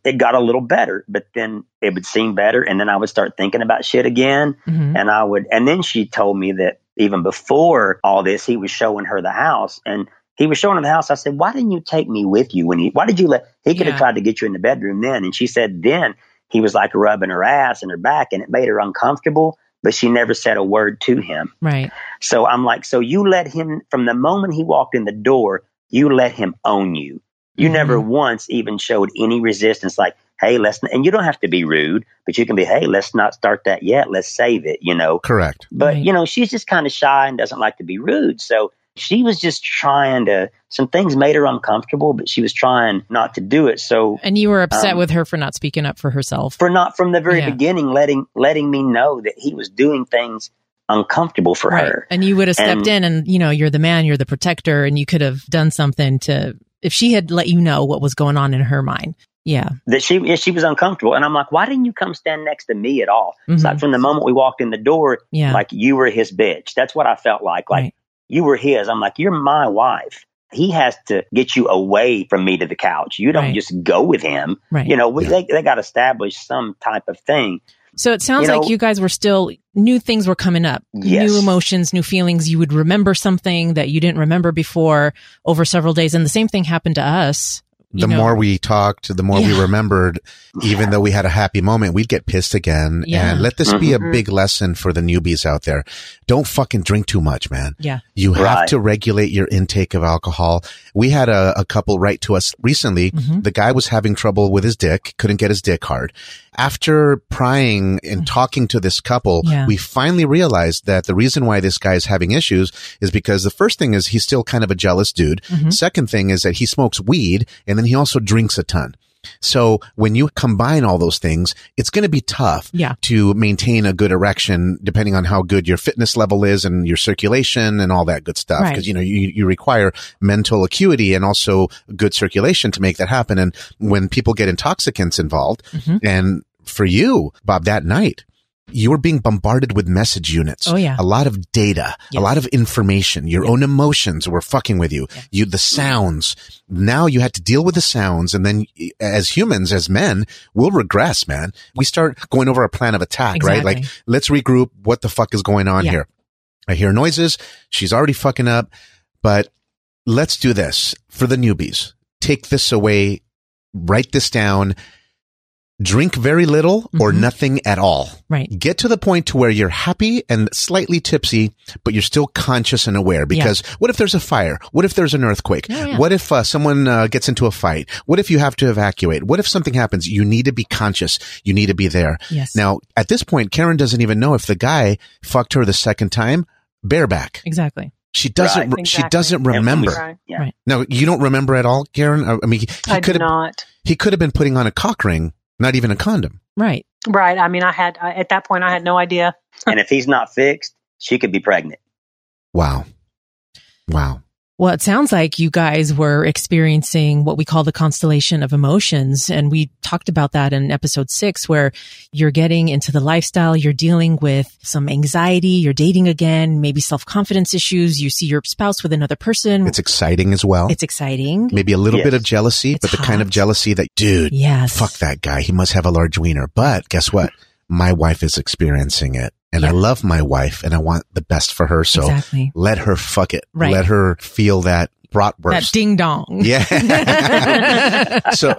it got a little better, but then it would seem better. And then I would start thinking about shit again. Mhm. And I would, and then she told me that even before all this, he was showing her the house and he was showing her the house. I said, why didn't you take me with you when he, why did you let, he could Yeah. have tried to get you in the bedroom then. And she said, then he was like rubbing her ass and her back and it made her uncomfortable, but she never said a word to him. Right. So I'm like, so you let him, from the moment he walked in the door, you let him own you. You Mhm. never once even showed any resistance, like, hey, let's, and you don't have to be rude, but you can be, hey, let's not start that yet. Let's save it, you know. Correct. But, Right. you know, she's just kind of shy and doesn't like to be rude. So she was just trying to, some things made her uncomfortable, but she was trying not to do it. So And you were upset Um, with her for not speaking up for herself. for not from the very Yeah. beginning, letting, letting me know that he was doing things uncomfortable for right. her. And you would have stepped in And- and, you know, you're the man, you're the protector, and you could have done something to, if she had let you know what was going on in her mind. Yeah. that she yeah, she was uncomfortable and i'm like why didn't you come stand next to me at all it's Mhm. like from the moment we walked in the door Yeah. like you were his bitch that's what i felt like like Right. You were his i'm like you're my wife he has to get you away from me to the couch you don't Right. just go with him Right. you know we, they, they got to establish some type of thing So it sounds You like you guys were still new things were coming up, Yes. new emotions, new feelings. You would remember something that you didn't remember before over several days, and the same thing happened to us. You the know. more we talked, the more we remembered, even though we had a happy moment, we'd get pissed again. Yeah. And let this be a Mhm. big lesson for the newbies out there. Don't fucking drink too much, man. Yeah. You have Right. to regulate your intake of alcohol. We had a, a couple write to us recently. Mhm. The guy was having trouble with his dick, couldn't get his dick hard. After prying and talking to this couple, Mm. Yeah. we finally realized that the reason why this guy is having issues is because the first thing is he's still kind of a jealous dude. Mhm. Second thing is that he smokes weed and then he also drinks a ton. So when you combine all those things, it's going to be tough Yeah. to maintain a good erection depending on how good your fitness level is and your circulation and all that good stuff. Right. Cause you know, you, you require mental acuity and also good circulation to make that happen. And when people get intoxicants involved Mhm. and for you, Bob, that night, you were being bombarded with message units. Oh, yeah. A lot of data, Yeah. a lot of information. Your own emotions were fucking with you. Yeah. You, the sounds. Now you had to deal with the sounds. And then eh, as humans, as men, we'll regress, man. We start going over our plan of attack, right? Like, let's regroup. What the fuck is going on Yeah. here? I hear noises. She's already fucking up, but let's do this for the newbies. Take this away. Write this down. Drink very little or Mhm. nothing at all Right. get to the point to where you're happy and slightly tipsy, but you're still conscious and aware. Because what if there's a fire? What if there's an earthquake? Oh, yeah. What if uh, someone uh, gets into a fight? What if you have to evacuate? What if something happens? You need to be conscious. You need to be there. Yes. Now, at this point, Karen doesn't even know if the guy fucked her the second time bareback. Exactly. She doesn't. Right. She doesn't And when we- remember. Right. yeah Right. No, you don't remember at all, Karen. I I mean, he, he I could have. not. He could have been putting on a cock ring, not even a condom. Right. Right. I mean, I had I, at that point I had no idea. and if he's not fixed she could be pregnant Wow. Wow. Well, it sounds like you guys were experiencing what we call the constellation of emotions. And we talked about that in episode six, where you're getting into the lifestyle, you're dealing with some anxiety, you're dating again, maybe self confidence issues. You see your spouse with another person. It's exciting as well. It's exciting. maybe a little Yes. bit of jealousy, It's but the kind of jealousy that, dude, Yes. fuck that guy. He must have a large wiener. But guess what? My wife is experiencing it and I love my wife and I want the best for her. So exactly. let her fuck it. Right. Let her feel that That ding dong. Yeah. so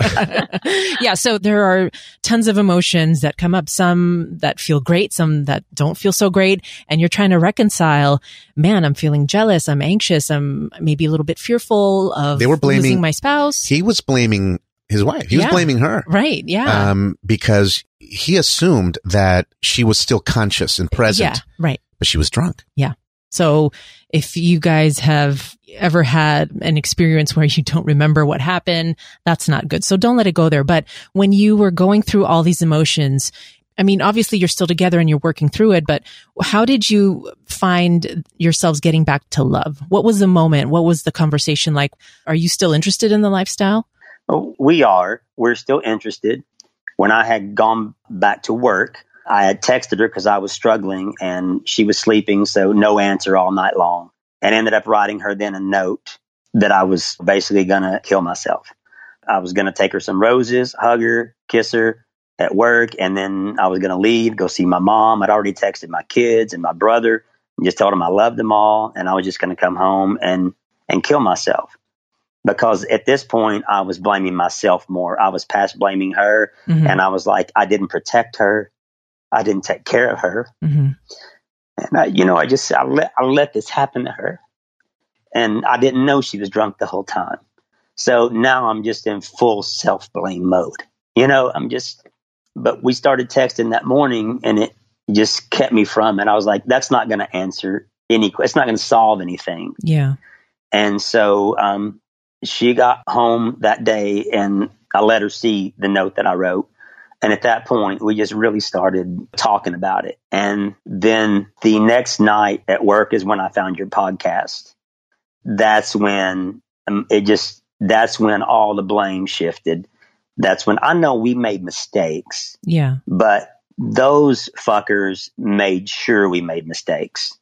yeah. So there are tons of emotions that come up, some that feel great, some that don't feel so great. And you're trying to reconcile, man, I'm feeling jealous. I'm anxious. I'm maybe a little bit fearful of They were blaming- losing my spouse. he was blaming his wife. He was blaming her. right. Yeah. Um, because he assumed that she was still conscious and present, Yeah. Right. but she was drunk. Yeah. So if you guys have ever had an experience where you don't remember what happened, that's not good. So don't let it go there. But when you were going through all these emotions, I mean, obviously you're still together and you're working through it, but how did you find yourselves getting back to love? What was the moment? What was the conversation like? Are you still interested in the lifestyle? Oh, we are. We're still interested. When I had gone back to work, I had texted her because I was struggling and she was sleeping, so no answer all night long. And ended up writing her then a note that I was basically going to kill myself. I was going to take her some roses, hug her, kiss her at work, and then I was going to leave, go see my mom. I'd already texted my kids and my brother, and just told them I loved them all, and I was just going to come home and and kill myself because at this point I was blaming myself more. I was past blaming her, Mhm. and I was like, I didn't protect her, I didn't take care of her, Mhm. and I, you know, I just I let I let this happen to her, and I didn't know she was drunk the whole time. So now I'm just in full self blame mode. You know, I'm just. But we started texting that morning, and it just kept me from it. I was like, that's not going to answer any. It's not going to solve anything. Yeah. And so um, she got home that day, and I let her see the note that I wrote. And at that point, we just really started talking about it. And then the next night at work is when I found your podcast. That's when um, it just, that's when all the blame shifted. That's when I know we made mistakes, Yeah. but those fuckers made sure we made mistakes.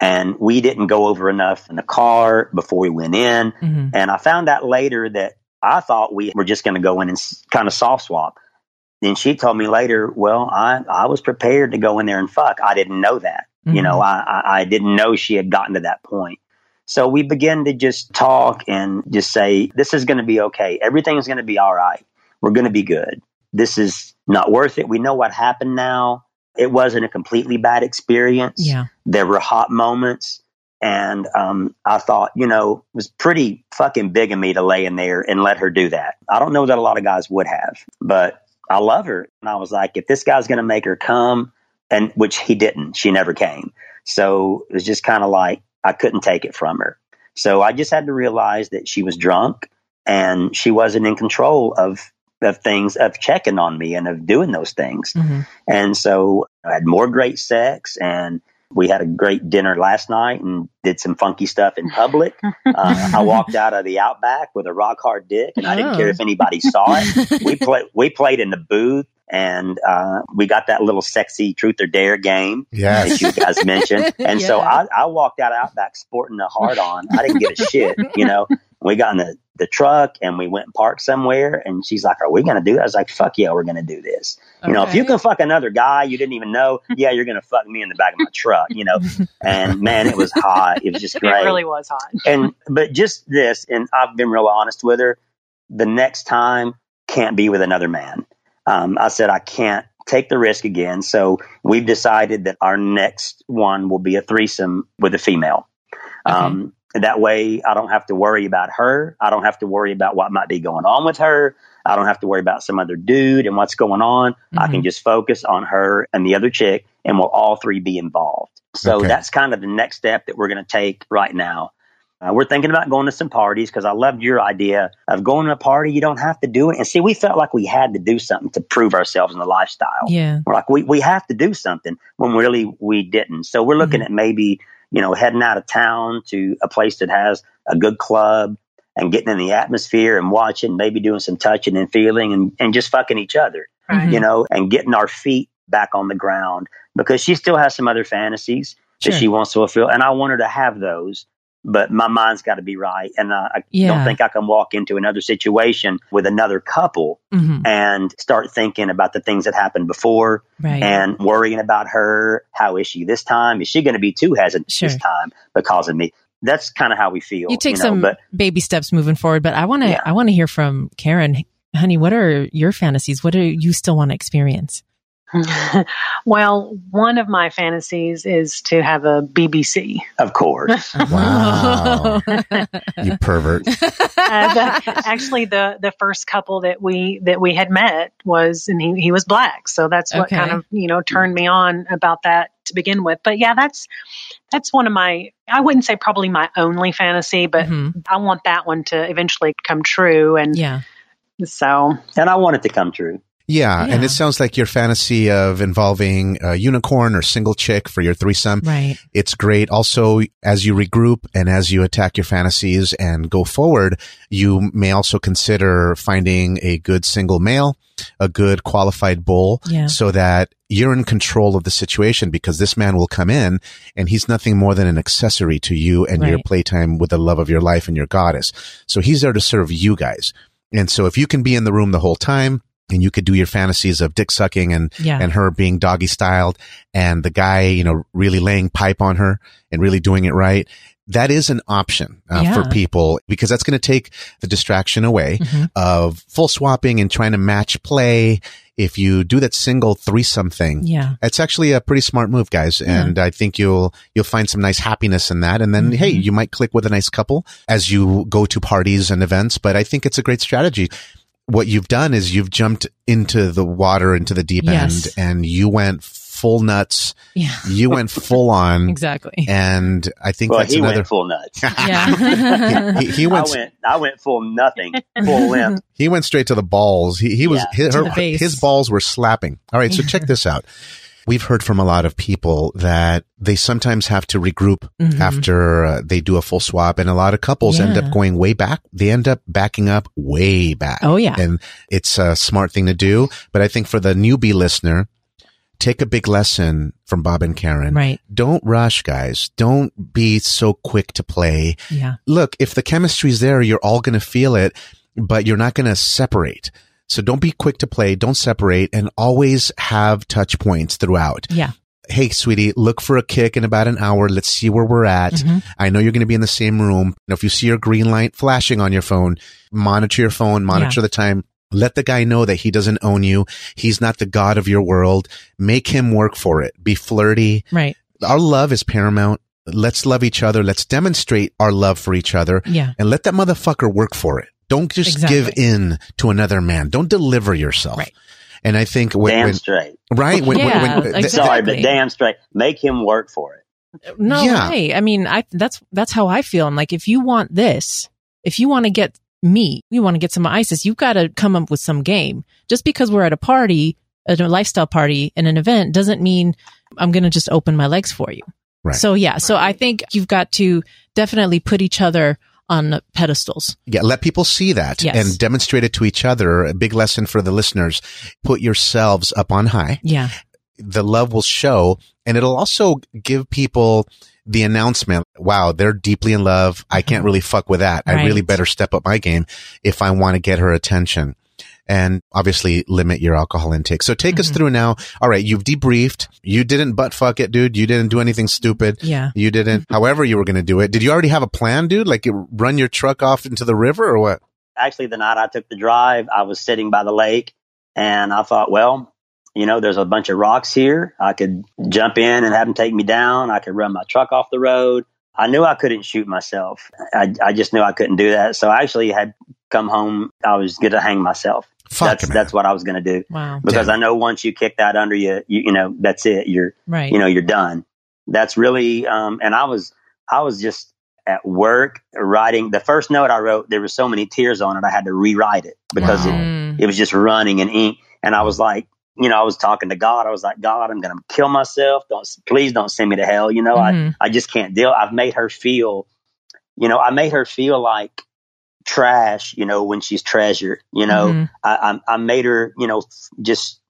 And we didn't go over enough in the car before we went in. Mhm. And I found out later that I thought we were just going to go in and kind of soft swap. Then she told me later, well, I, I was prepared to go in there and fuck. I didn't know that. You know, I, I, I didn't know she had gotten to that point. So we began to just talk and just say, this is going to be okay. Everything's going to be all right. We're going to be good. This is not worth it. We know what happened now. It wasn't a completely bad experience. Yeah. there were hot moments and um, i thought you know it was pretty fucking big of me to lay in there and let her do that. I don't know that a lot of guys would have but i love her. And i was like if this guy's going to make her come and which he didn't she never came. So it was just kind of like i couldn't take it from her. So i just had to realize that she was drunk and she wasn't in control of of things of checking on me and of doing those things Mhm. and so I had more great sex and we had a great dinner last night and did some funky stuff in public. Uh, I walked out of the Outback with a rock hard dick, and I didn't Oh. care if anybody saw it. We played we played in the booth, and uh, we got that little sexy truth or dare game Yes. that you guys mentioned. And so I, I walked out of Outback sporting a hard on. I didn't give a shit, you know. We got in the, the truck and we went and parked somewhere. And she's like, Are we going to do it? I was like, Fuck yeah, we're going to do this. You know, if you can fuck another guy you didn't even know, yeah, you're going to fuck me in the back of my truck, you know. And man, it was hot. It was just It great really was hot. and but just this, and I've been real honest with her. The next time can't be with another man. Um, I said I can't take the risk again. So we've decided that our next one will be a threesome with a female. Um, that way, I don't have to worry about her. I don't have to worry about what might be going on with her. I don't have to worry about some other dude and what's going on. I can just focus on her and the other chick, and we'll all three be involved. So Okay. that's kind of the next step that we're going to take right now. Uh, we're thinking about going to some parties because I loved your idea of going to a party. You don't have to do it. And see, we felt like we had to do something to prove ourselves in the lifestyle. Yeah. We're like, we, we have to do something when really we didn't. So we're looking at maybe, you know, heading out of town to a place that has a good club and getting in the atmosphere and watching, maybe doing some touching and feeling and, and just fucking each other, Right. you know, and getting our feet back on the ground because she still has some other fantasies Sure. that she wants to fulfill. And I want her to have those. But my mind's got to be right, and uh, I Yeah. don't think I can walk into another situation with another couple Mhm. and start thinking about the things that happened before Right. and worrying about her. How is she this time? Is she going to be too hesitant Sure. this time because of me? That's kind of how we feel. you take know, some but baby steps moving forward, but I want to Yeah. I want to hear from Karen. Honey, what are your fantasies? What do you still want to experience? well, one of my fantasies is to have a BBC. of course, Wow. you pervert. Uh, the, actually, the the first couple that we that we had met was, and he he was black, so that's what Okay. kind of you know turned me on about that to begin with. But yeah, that's that's one of my I wouldn't say probably my only fantasy, but Mhm. I want that one to eventually come true, and Yeah. so and I want it to come true. Yeah, and it sounds like your fantasy of involving a unicorn or single chick for your threesome. Right. It's great. Also, as you regroup and as you attack your fantasies and go forward, you may also consider finding a good single male, a good qualified bull, Yeah. so that you're in control of the situation because this man will come in and he's nothing more than an accessory to you and your playtime with the love of your life and your goddess. So he's there to serve you guys. And so if you can be in the room the whole time and you could do your fantasies of dick sucking and, Yeah. and her being doggy styled and the guy, you know, really laying pipe on her and really doing it right. That is an option uh, Yeah. for people because that's going to take the distraction away Mhm. of full swapping and trying to match play. If you do that single threesome thing, Yeah. it's actually a pretty smart move, guys. And I think you'll, you'll find some nice happiness in that. And then, hey, Mhm. you might click with a nice couple as you go to parties and events. But I think it's a great strategy. What you've done is you've jumped into the water, into the deep Yes. end and you went full nuts. Yeah. You went full on. Exactly. And I think Well, that's he another, went full nuts. Yeah. he, he I went, went, I went full nothing, full limp. he went straight to the balls. He, he was, Yeah, his, her- his balls were slapping. All right. So check this out. We've heard from a lot of people that they sometimes have to regroup Mhm. after uh, they do a full swap and a lot of couples end up going way back. They end up backing up way back. Oh, yeah. And it's a smart thing to do. But I think for the newbie listener, take a big lesson from Bob and Karen. Right. Don't rush, guys. Don't be so quick to play. Yeah. Look, if the chemistry's there, you're all going to feel it, but you're not going to separate. So don't be quick to play. Don't separate and always have touch points throughout. Yeah. Hey, sweetie, look for a Kik in about an hour. Let's see where we're at. Mhm. I know you're going to be in the same room. Now if you see your green light flashing on your phone, monitor your phone, monitor the time. Let the guy know that he doesn't own you. He's not the god of your world. Make him work for it. Be flirty. Right. Our love is paramount. Let's love each other. Let's demonstrate our love for each other Yeah. and let that motherfucker work for it. Don't just Exactly. give in to another man. Don't deliver yourself. Right. And I think when, Damn when straight. right when, when- Yeah, when- th- exactly. Sorry, but damn straight. Make him work for it. No Yeah. way. I mean, I that's that's how I feel. I'm like, if you want this, if you want to get me, you want to get some Isis, you've got to come up with some game. Just because we're at a party, at a lifestyle party, in an event, doesn't mean I'm going to just open my legs for you. Right. So yeah, so I think you've got to definitely put each other on pedestals. Yeah, let people see that Yes. and demonstrate it to each other. A big lesson for the listeners. Put yourselves up on high. Yeah. The love will show and it'll also give people the announcement. Wow, they're deeply in love. I can't mm-hmm. really fuck with that. I really better step up my game if I want to get her attention. And obviously limit your alcohol intake. So take us Mhm. through now. All right. You've debriefed. You didn't butt fuck it, dude. You didn't do anything stupid. Yeah. You didn't, however you were going to do it. Did you already have a plan, dude? Like you run your truck off into the river or what? Actually, the night I took the drive, I was sitting by the lake and I thought, well, you know, there's a bunch of rocks here. I could jump in and have them take me down. I could run my truck off the road. I knew I couldn't shoot myself. I, I just knew I couldn't do that. So I actually had come home. I was going to hang myself. Fuck, that's man. that's what I was going to do Wow. because Damn. I know once you kick that under you, you, you know, that's it. You're, Right. you know, you're done. That's really, um, and I was, I was just at work writing the first note I wrote. There were so many tears on it. I had to rewrite it because Wow. it, it was just running in ink. And I was like, you know, I was talking to God. I was like, God, I'm going to kill myself. Don't, please don't send me to hell. You know, Mhm. I, I just can't deal. I've made her feel, you know, I made her feel like trash, you know, when she's treasure, you know, Mhm. I, I, I made her, you know, just,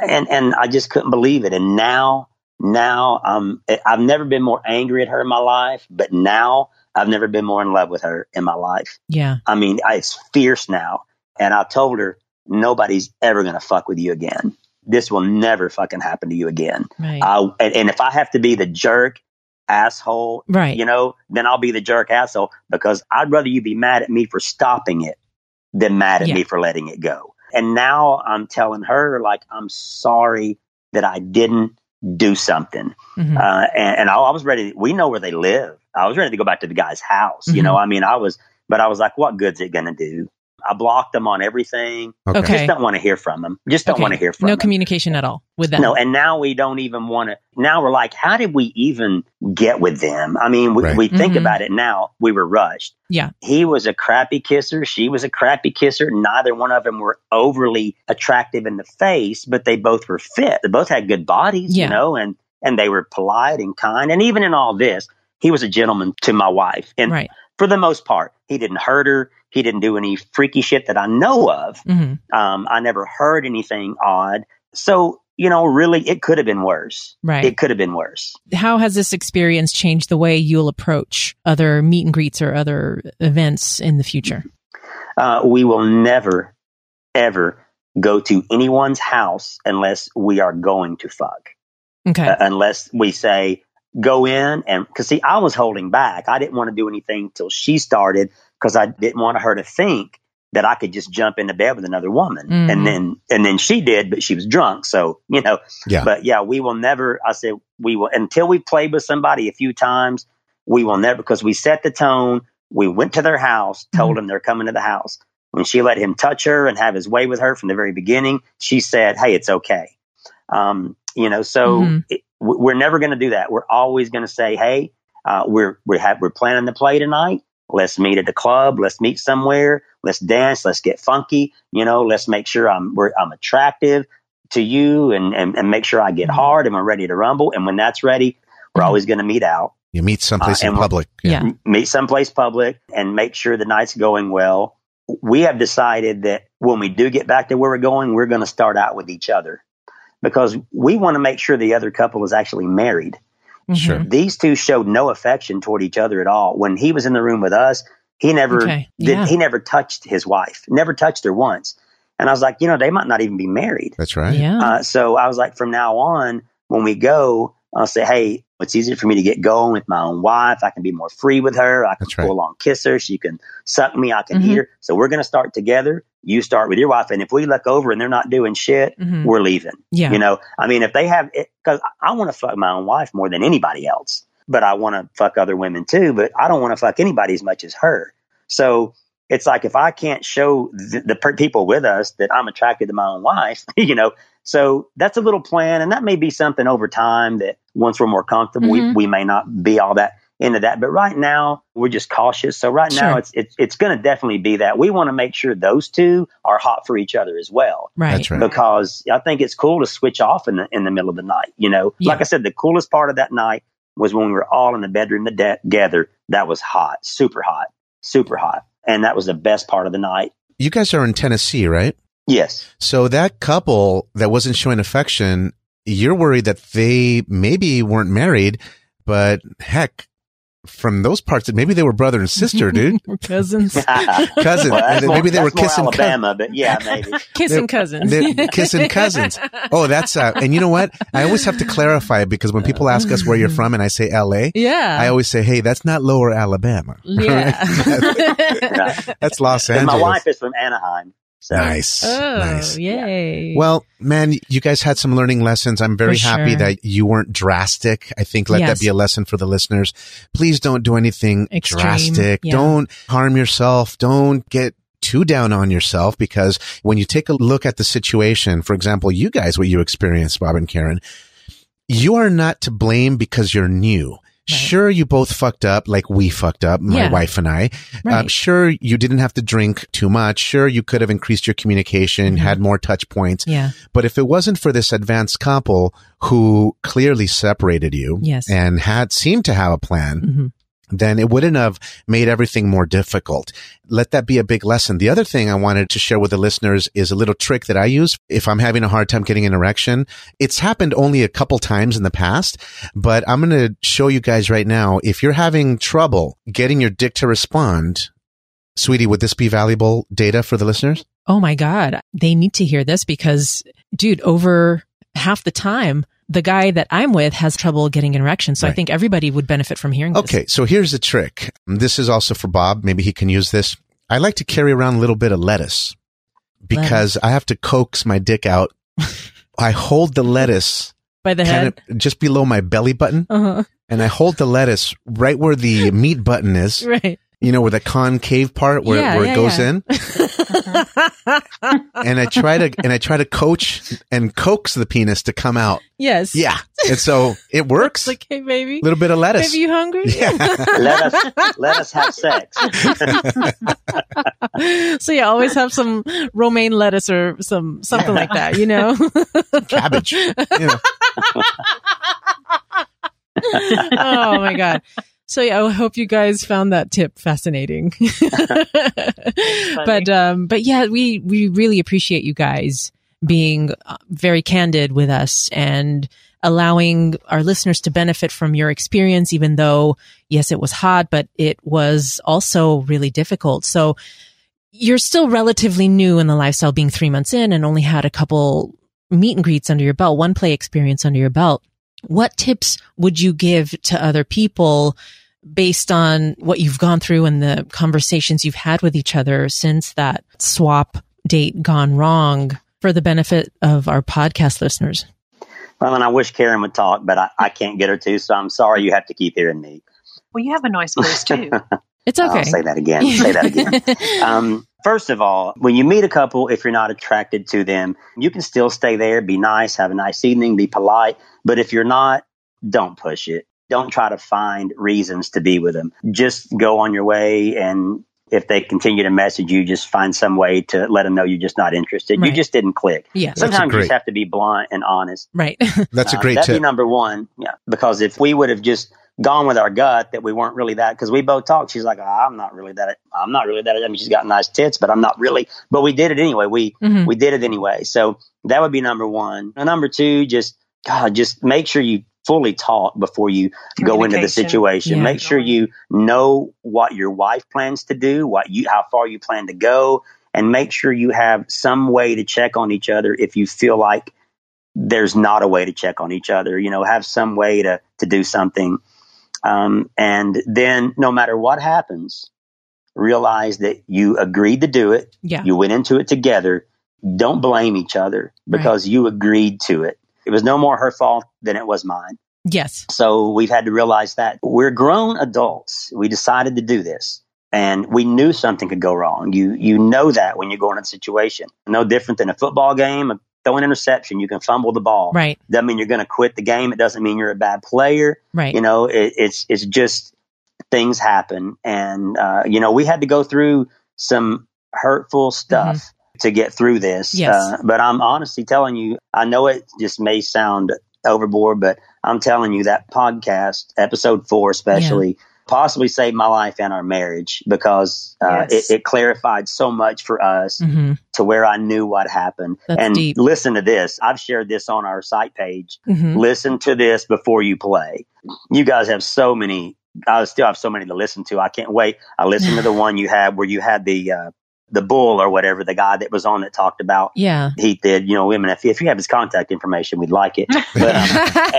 and, and I just couldn't believe it. And now, now, I'm I've never been more angry at her in my life, but now I've never been more in love with her in my life. Yeah. I mean, I- it's fierce now. And I told her, nobody's ever going to fuck with you again. This will never fucking happen to you again. Right. I, and, and if I have to be the jerk asshole, right. you know, then I'll be the jerk asshole because I'd rather you be mad at me for stopping it than mad at Yeah. me for letting it go. And now I'm telling her, like, I'm sorry that I didn't do something. Mhm. Uh, and, and I, I was ready. We know where they live. I was ready to go back to the guy's house. You Mhm. know, I mean, I was, but I was like, what good's it going to do? I blocked them on everything. Okay. Just don't want to hear from them. Just don't Okay. want to hear from no them. communication at all with them. No, and now we don't even want to. Now we're like, how did we even get with them? I mean, we, Right. we think Mhm. about it now. We were rushed. Yeah. He was a crappy kisser. She was a crappy kisser. Neither one of them were overly attractive in the face, but they both were fit. They both had good bodies, Yeah. you know, and, and they were polite and kind. And even in all this, he was a gentleman to my wife. And right. For the most part, he didn't hurt her. He didn't do any freaky shit that I know of. hmm Um, I never heard anything odd. So, you know, really, it could have been worse. Right. It could have been worse. How has this experience changed the way you'll approach other meet and greets or other events in the future? Uh, we will never, ever go to anyone's house unless we are going to fuck. Okay. Uh, unless we say go in and because see, I was holding back. I didn't want to do anything till she started because I didn't want her to think that I could just jump into bed with another woman. Mhm. And then and then she did, but she was drunk. So you know, Yeah. but yeah, we will never. I said we will until we played with somebody a few times. We will never because we set the tone. We went to their house, told them they're coming to the house. When she let him touch her and have his way with her from the very beginning, she said, "Hey, it's okay." Um, you know, so Mhm. it, we're never going to do that. We're always going to say, "Hey, uh, we're we have we're planning to play tonight. Let's meet at the club. Let's meet somewhere. Let's dance. Let's get funky. You know, let's make sure I'm we're, I'm attractive to you and, and and make sure I get Mhm. hard and we're ready to rumble. And when that's ready, we're Mhm. always going to meet out, You meet someplace Uh, in public. Yeah. m- meet someplace public, and make sure the night's going well. We have decided that when we do get back to where we're going, we're going to start out with each other because we want to make sure the other couple is actually married. Mhm. Sure. These two showed no affection toward each other at all. When he was in the room with us, he never Okay. did, Yeah. he never touched his wife, never touched her once. And I was like, you know, they might not even be married. That's right. Yeah. Uh, so I was like, from now on, when we go, I'll say, hey, it's easier for me to get going with my own wife. I can be more free with her. I can That's right. full on kiss her. She can suck me. I can Mhm. eat her. So we're going to start together. You start with your wife. And if we look over and they're not doing shit, Mhm. we're leaving. Yeah. You know, I mean, if they have it, because I want to fuck my own wife more than anybody else, but I want to fuck other women too, but I don't want to fuck anybody as much as her. So it's like if I can't show the, the per- people with us that I'm attracted to my own wife, you know, so that's a little plan. And that may be something over time that once we're more comfortable, Mhm. we, we may not be all that into that. But right now, we're just cautious. So right now, it's, it's, it's going to definitely be that. We want to make sure those two are hot for each other as well right. That's right. because I think it's cool to switch off in the in the middle of the night. You know, Yeah. like I said, the coolest part of that night was when we were all in the bedroom together. That was hot, super hot, super hot, and that was the best part of the night. You guys are in Tennessee, right? Yes, So that couple that wasn't showing affection, you're worried that they maybe weren't married, but heck, from those parts, that maybe they were brother and sister, dude. We're cousins. Cousin. Well, And more- maybe they were kissing. cou- Alabama, but yeah, maybe. Kissing cousins. They're kissing cousins. Oh, that's uh, and you know what? I always have to clarify because when people ask us where you're from and I say L.A., yeah. I always say, "Hey, that's not Lower Alabama. yeah. That's Los Angeles." my wife is from Anaheim. So Nice, oh, nice. yay. Well, man, you guys had some learning lessons. I'm very For happy sure. that you weren't drastic. I think let Yes. that be a lesson for the listeners. Please don't do anything Extreme, drastic. yeah. Don't harm yourself. Don't get too down on yourself because when you take a look at the situation, for example, you guys, what you experienced, Bob and Karen, you are not to blame because you're new. Sure, you both fucked up like we fucked up, my Yeah. wife and I. Right. Um, sure, you didn't have to drink too much. Sure, you could have increased your communication, Mhm. had more touch points. yeah. But if it wasn't for this advanced couple who clearly separated you Yes. and had seemed to have a plan, hmm then it wouldn't have made everything more difficult. Let that be a big lesson. The other thing I wanted to share with the listeners is a little trick that I use if I'm having a hard time getting an erection. It's happened only a couple times in the past, but I'm going to show you guys right now. If you're having trouble getting your dick to respond, sweetie, would this be valuable data for the listeners? Oh my God. They need to hear this because, dude, over half the time, the guy that I'm with has trouble getting an erection. So I think everybody would benefit from hearing this. Okay, so here's the trick. This is also for Bob. Maybe he can use this. I like to carry around a little bit of lettuce because I have to coax my dick out. I hold the lettuce By the head. just below my belly button, Uh-huh. and I hold the lettuce right where the meat button is. Right. You know, where the concave part where, Yeah, where yeah, it goes yeah. in, and I try to and I try to coach and coax the penis to come out. yes. Yeah, and so it works. Like, hey, baby. a little bit of lettuce. Baby, you hungry? let us let us have sex. so yeah, always have some romaine lettuce or some something like that, you know. cabbage. You know. oh my god. So yeah, I hope you guys found that tip fascinating. but um but yeah, we we really appreciate you guys being uh, very candid with us and allowing our listeners to benefit from your experience even though yes, it was hot, but it was also really difficult. So you're still relatively new in the lifestyle being three months in and only had a couple meet and greets under your belt, one play experience under your belt. What tips would you give to other people based on what you've gone through and the conversations you've had with each other since that swap date gone wrong for the benefit of our podcast listeners? Well, and I wish Karen would talk, but I, I can't get her to, so I'm sorry you have to keep hearing me. Well, you have a nice voice too. It's okay. I'll say that again. say that again. Um, first of all, when you meet a couple, if you're not attracted to them, you can still stay there, be nice, have a nice evening, be polite. But if you're not, don't push it. Don't try to find reasons to be with them. Just go on your way. And if they continue to message you, just find some way to let them know you're just not interested. Right. You just didn't click. Yeah. Sometimes you just have to be blunt and honest. Right. That's a Uh, great that'd be tip. number one. Yeah. Because if we would have just gone with our gut that we weren't really that, because we both talked, she's like, "Oh, I'm not really that. I'm not really that. I mean, she's got nice tits, but I'm not really. But we did it anyway. We Mhm. we did it anyway. So that would be number one. And number two, just God, just make sure you fully talk before you go into the situation. Yeah. Make sure you know what your wife plans to do, what you how far you plan to go, and make sure you have some way to check on each other if you feel like there's not a way to check on each other. You know, have some way to to do something. Um, and then no matter what happens, realize that you agreed to do it. Yeah. You went into it together. Don't blame each other because you agreed to it. It was no more her fault than it was mine. Yes. So we've had to realize that we're grown adults. We decided to do this and we knew something could go wrong. You, you know that when you go in a situation, no different than a football game, throw an interception. You can fumble the ball. Right. Doesn't mean you're going to quit the game. It doesn't mean you're a bad player. Right. You know, it, it's, it's just things happen. And, uh, you know, we had to go through some hurtful stuff to get through this. Yes. Uh, but I'm honestly telling you, I know it just may sound overboard, but I'm telling you that podcast, episode four, especially, possibly saved my life and our marriage because uh, Yes. it, it clarified so much for us hmm to where I knew what happened. That's and deep. listen to this. I've shared this on our site page. hmm Listen to this before you play. You guys have so many. I still have so many to listen to. I can't wait. I listened to the one you had where you had the uh, the bull or whatever the guy that was on that talked about Yeah. he did. You know, women. If, if you have his contact information, we'd like it. But um,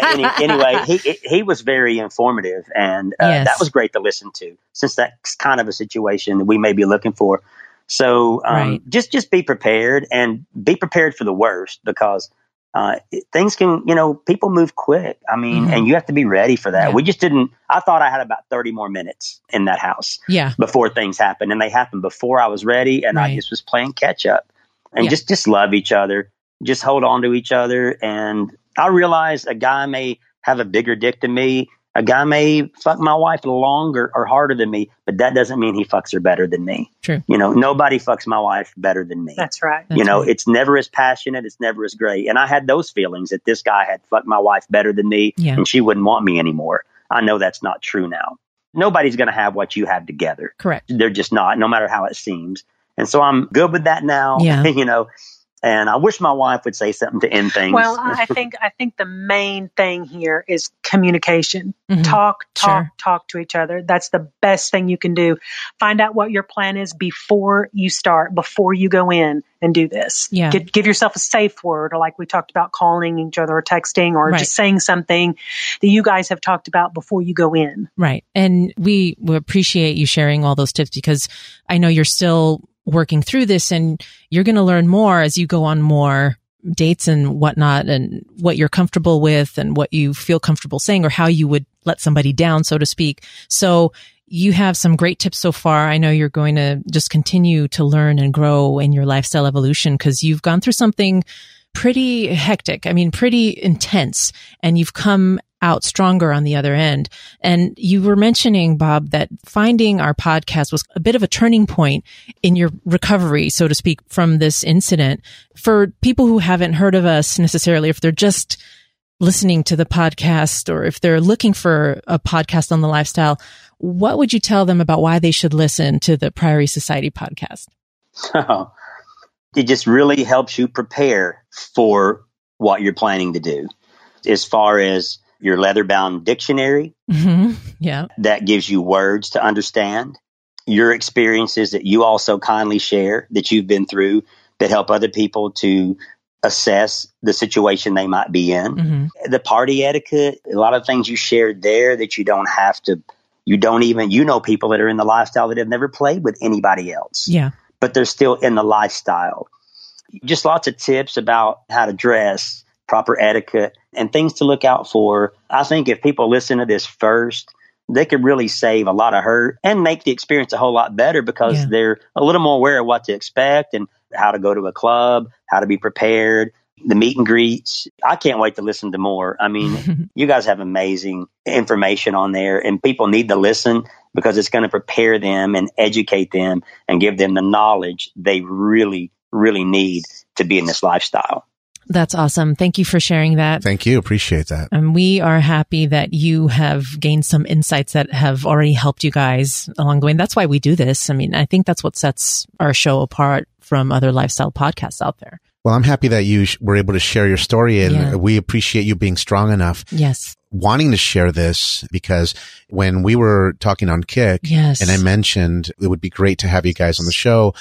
any, anyway, he he was very informative, and uh, Yes. that was great to listen to. Since that's kind of a situation that we may be looking for, so um, Right. just just be prepared and be prepared for the worst because uh, it- things can, you know, people move quick. I mean, Mhm. and you have to be ready for that. Yeah. We just didn't. I thought I had about thirty more minutes in that house Yeah. before things happened, and they happened before I was ready, and Right. I just was playing catch up, and Yeah. just just love each other, just hold on to each other, and I realized a guy may have a bigger dick than me, a guy may fuck my wife longer or harder than me, but that doesn't mean he fucks her better than me. True. You know, nobody fucks my wife better than me. That's right. you know, right. it's never as passionate, it's never as great, and I had those feelings that this guy had fucked my wife better than me, Yeah. and she wouldn't want me anymore. I know that's not true now. Nobody's going to have what you have together Correct. they're just not, no matter how it seems. And so I'm good with that now. Yeah. you know, and I wish my wife would say something to end things. Well, I I think I think the main thing here is communication. Mhm. Talk, talk, Sure. talk to each other. That's the best thing you can do. Find out what your plan is before you start, before you go in and do this. Yeah. Give, give yourself a safe word, or like we talked about, calling each other or texting, or Right. just saying something that you guys have talked about before you go in. Right. And we we appreciate you sharing all those tips because I know you're still working through this and you're going to learn more as you go on more dates and whatnot and what you're comfortable with and what you feel comfortable saying or how you would let somebody down, so to speak. So you have some great tips so far. I know you're going to just continue to learn and grow in your lifestyle evolution because you've gone through something pretty hectic. I mean, pretty intense and you've come out stronger on the other end. And you were mentioning, Bob, that finding our podcast was a bit of a turning point in your recovery, so to speak, from this incident. For people who haven't heard of us necessarily, if they're just listening to the podcast or if they're looking for a podcast on the lifestyle, what would you tell them about why they should listen to the Priory Society podcast? it just really helps you prepare for what you're planning to do. As far as your leather bound dictionary, hmm Yeah. that gives you words to understand. your experiences that you also kindly share that you've been through that help other people to assess the situation they might be in. Mm-hmm. The party etiquette, a lot of things you shared there that you don't have to, you don't even, you know, people that are in the lifestyle that have never played with anybody else, Yeah. but they're still in the lifestyle. Just lots of tips about how to dress, proper etiquette, and things to look out for. I think if people listen to this first, they could really save a lot of hurt and make the experience a whole lot better because Yeah. they're a little more aware of what to expect and how to go to a club, how to be prepared, the meet and greets. I can't wait to listen to more. I mean, you guys have amazing information on there and people need to listen because it's going to prepare them and educate them and give them the knowledge they really, really need to be in this lifestyle. That's awesome. Thank you for sharing that. Thank you. Appreciate that. And we are happy that you have gained some insights that have already helped you guys along the way. And that's why we do this. I mean, I think that's what sets our show apart from other lifestyle podcasts out there. Well, I'm happy that you sh- were able to share your story and Yeah. we appreciate you being strong enough Yes. wanting to share this because when we were talking on Kik Yes. and I mentioned it would be great to have you guys on the show,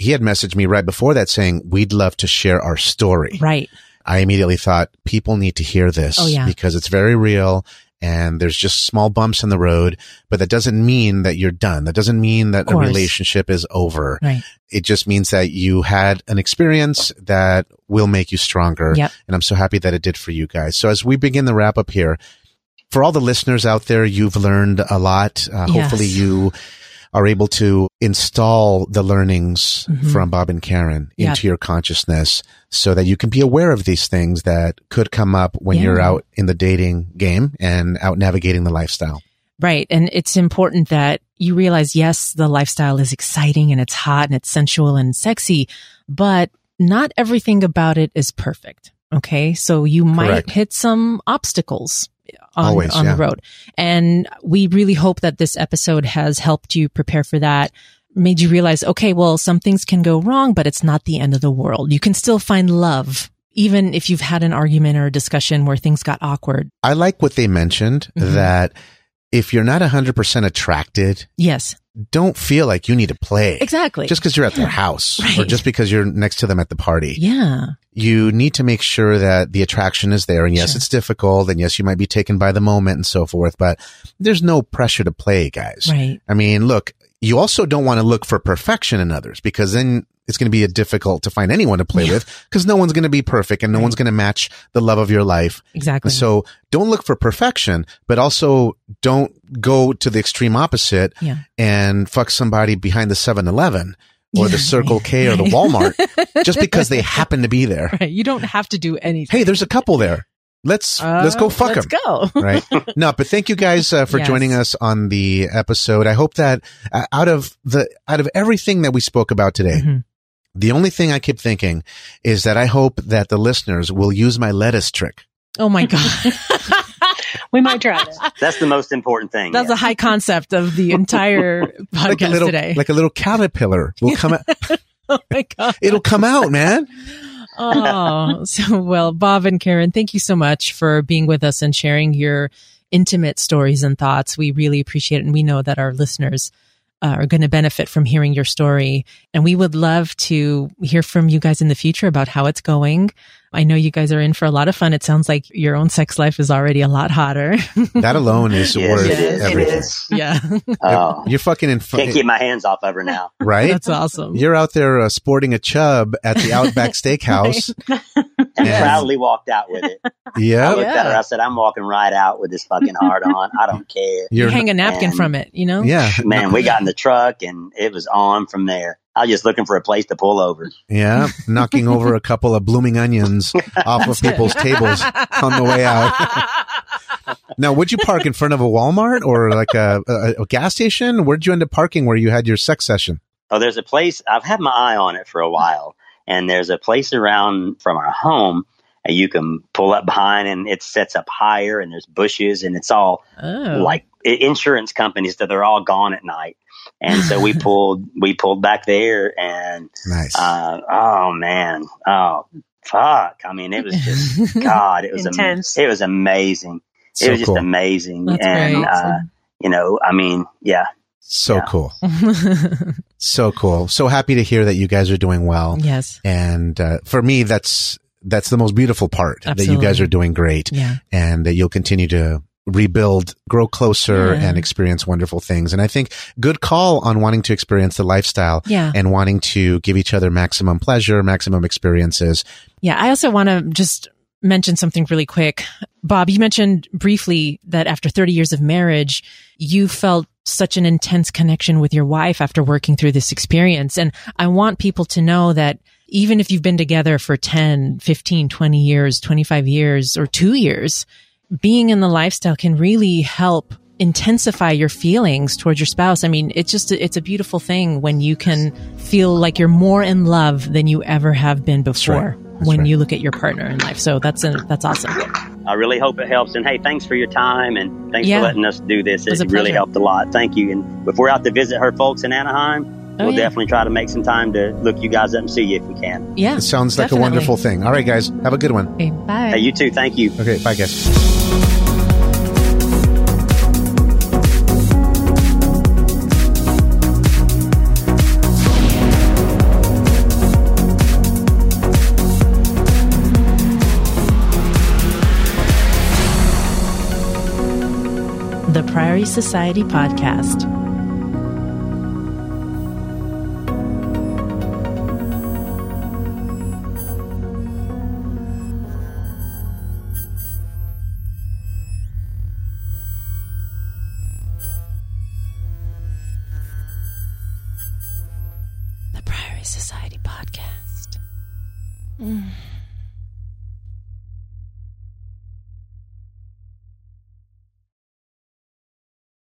he had messaged me right before that saying, we'd love to share our story. Right. I immediately thought people need to hear this Oh, yeah. because it's very real and there's just small bumps in the road, but that doesn't mean that you're done. That doesn't mean that a relationship is over. Right. It just means that you had an experience that will make you stronger. Yep. And I'm so happy that it did for you guys. So as we begin the wrap up here, for all the listeners out there, you've learned a lot. Uh, Yes. Hopefully you are able to install the learnings Mhm. from Bob and Karen Yep. into your consciousness so that you can be aware of these things that could come up when Yeah. you're out in the dating game and out navigating the lifestyle. Right. And it's important that you realize, yes, the lifestyle is exciting and it's hot and it's sensual and sexy, but not everything about it is perfect. Okay. So you might Correct. hit some obstacles on, Always, on yeah. the road. And we really hope that this episode has helped you prepare for that. Made you realize, okay, well, some things can go wrong, but it's not the end of the world. You can still find love, even if you've had an argument or a discussion where things got awkward. I like what they mentioned Mhm. that if you're not 100% attracted, Yes, don't feel like you need to play. exactly. Just because you're at their house or just because you're next to them at the party. yeah. You need to make sure that the attraction is there. And yes, Sure. it's difficult. And yes, you might be taken by the moment and so forth, but there's no pressure to play, guys. Right. I mean, look, you also don't want to look for perfection in others because then it's going to be difficult to find anyone to play Yeah. with because no one's going to be perfect and no Right. one's going to match the love of your life. Exactly. So don't look for perfection, but also don't go to the extreme opposite yeah. and fuck somebody behind the 7-Eleven or the Circle right, K or the. Walmart just because they happen to be there. Right. You don't have to do anything. Hey, there's a couple there. Let's let's go Uh, fuck them. Let's go. right? No, but thank you guys uh, for Yes. joining us on the episode. I hope that uh, out of the out of everything that we spoke about today, Mhm. The only thing I keep thinking is that I hope that the listeners will use my lettuce trick. Oh my God. We might try it. That's the most important thing. That's yeah. a high concept of the entire podcast like a little today. like a little caterpillar will come out. oh my God. It'll come out, man. Oh, so well, Bob and Karen, thank you so much for being with us and sharing your intimate stories and thoughts. We really appreciate it. And we know that our listeners uh, are going to benefit from hearing your story. And we would love to hear from you guys in the future about how it's going. I know you guys are in for a lot of fun. It sounds like your own sex life is already a lot hotter. That alone is Yes, worth it is. Everything. is. yeah. Oh, You're fucking in can't fun, keep my hands off of her now. right? That's awesome. You're out there uh, sporting a chub at the Outback Steakhouse. And Yeah. proudly walked out with it. Yeah. I Yeah, looked at her. I said, "I'm walking right out with this fucking hard on. I don't care." You you're hang a napkin and- from it, you know? yeah, Man, we got in the truck and it was on from there. I was just looking for a place to pull over. Yeah, knocking over a couple of blooming onions off of people's tables on the way out. Now, would you park in front of a Walmart or like a, a, a gas station? Where'd you end up parking where you had your sex session? Oh, there's a place I've had my eye on it for a while, and there's a place around from our home and you can pull up behind, and it sets up higher, and there's bushes, and it's all Oh. like insurance companies that they're all gone at night. And so we pulled we pulled back there, and Nice. uh, oh man, oh fuck! I mean, it was just God. It was am- Intense. it was amazing. so it was just cool. amazing, That's and great. uh, you know, I mean, yeah, So Yeah. cool. so cool. So happy to hear that you guys are doing well. yes. And uh, for me, that's that's the most beautiful part that you guys are doing great, Yeah. and that you'll continue to rebuild, grow closer, Yeah. and experience wonderful things. And I think good call on wanting to experience the lifestyle Yeah. and wanting to give each other maximum pleasure, maximum experiences. Yeah. I also want to just mention something really quick. Bob, you mentioned briefly that after 30 years of marriage, you felt such an intense connection with your wife after working through this experience. And I want people to know that even if you've been together for 10, 15, 20 years, 25 years, or two years, being in the lifestyle can really help intensify your feelings towards your spouse. I mean, it's just, it's a beautiful thing when you can feel like you're more in love than you ever have been before right. That's when right. you look at your partner in life. So that's, a, that's awesome. I really hope it helps. And hey, thanks for your time and thanks Yeah. for letting us do this. It It, really helped a lot. Thank you. And if we're out to visit her folks in Anaheim, Oh, we'll yeah. definitely try to make some time to look you guys up and see you if we can. Yeah. It sounds like definitely. a wonderful thing. All right, guys, have a good one. Okay, bye. Hey, you too. Thank you. Okay, bye, guys. the Priory Society podcast.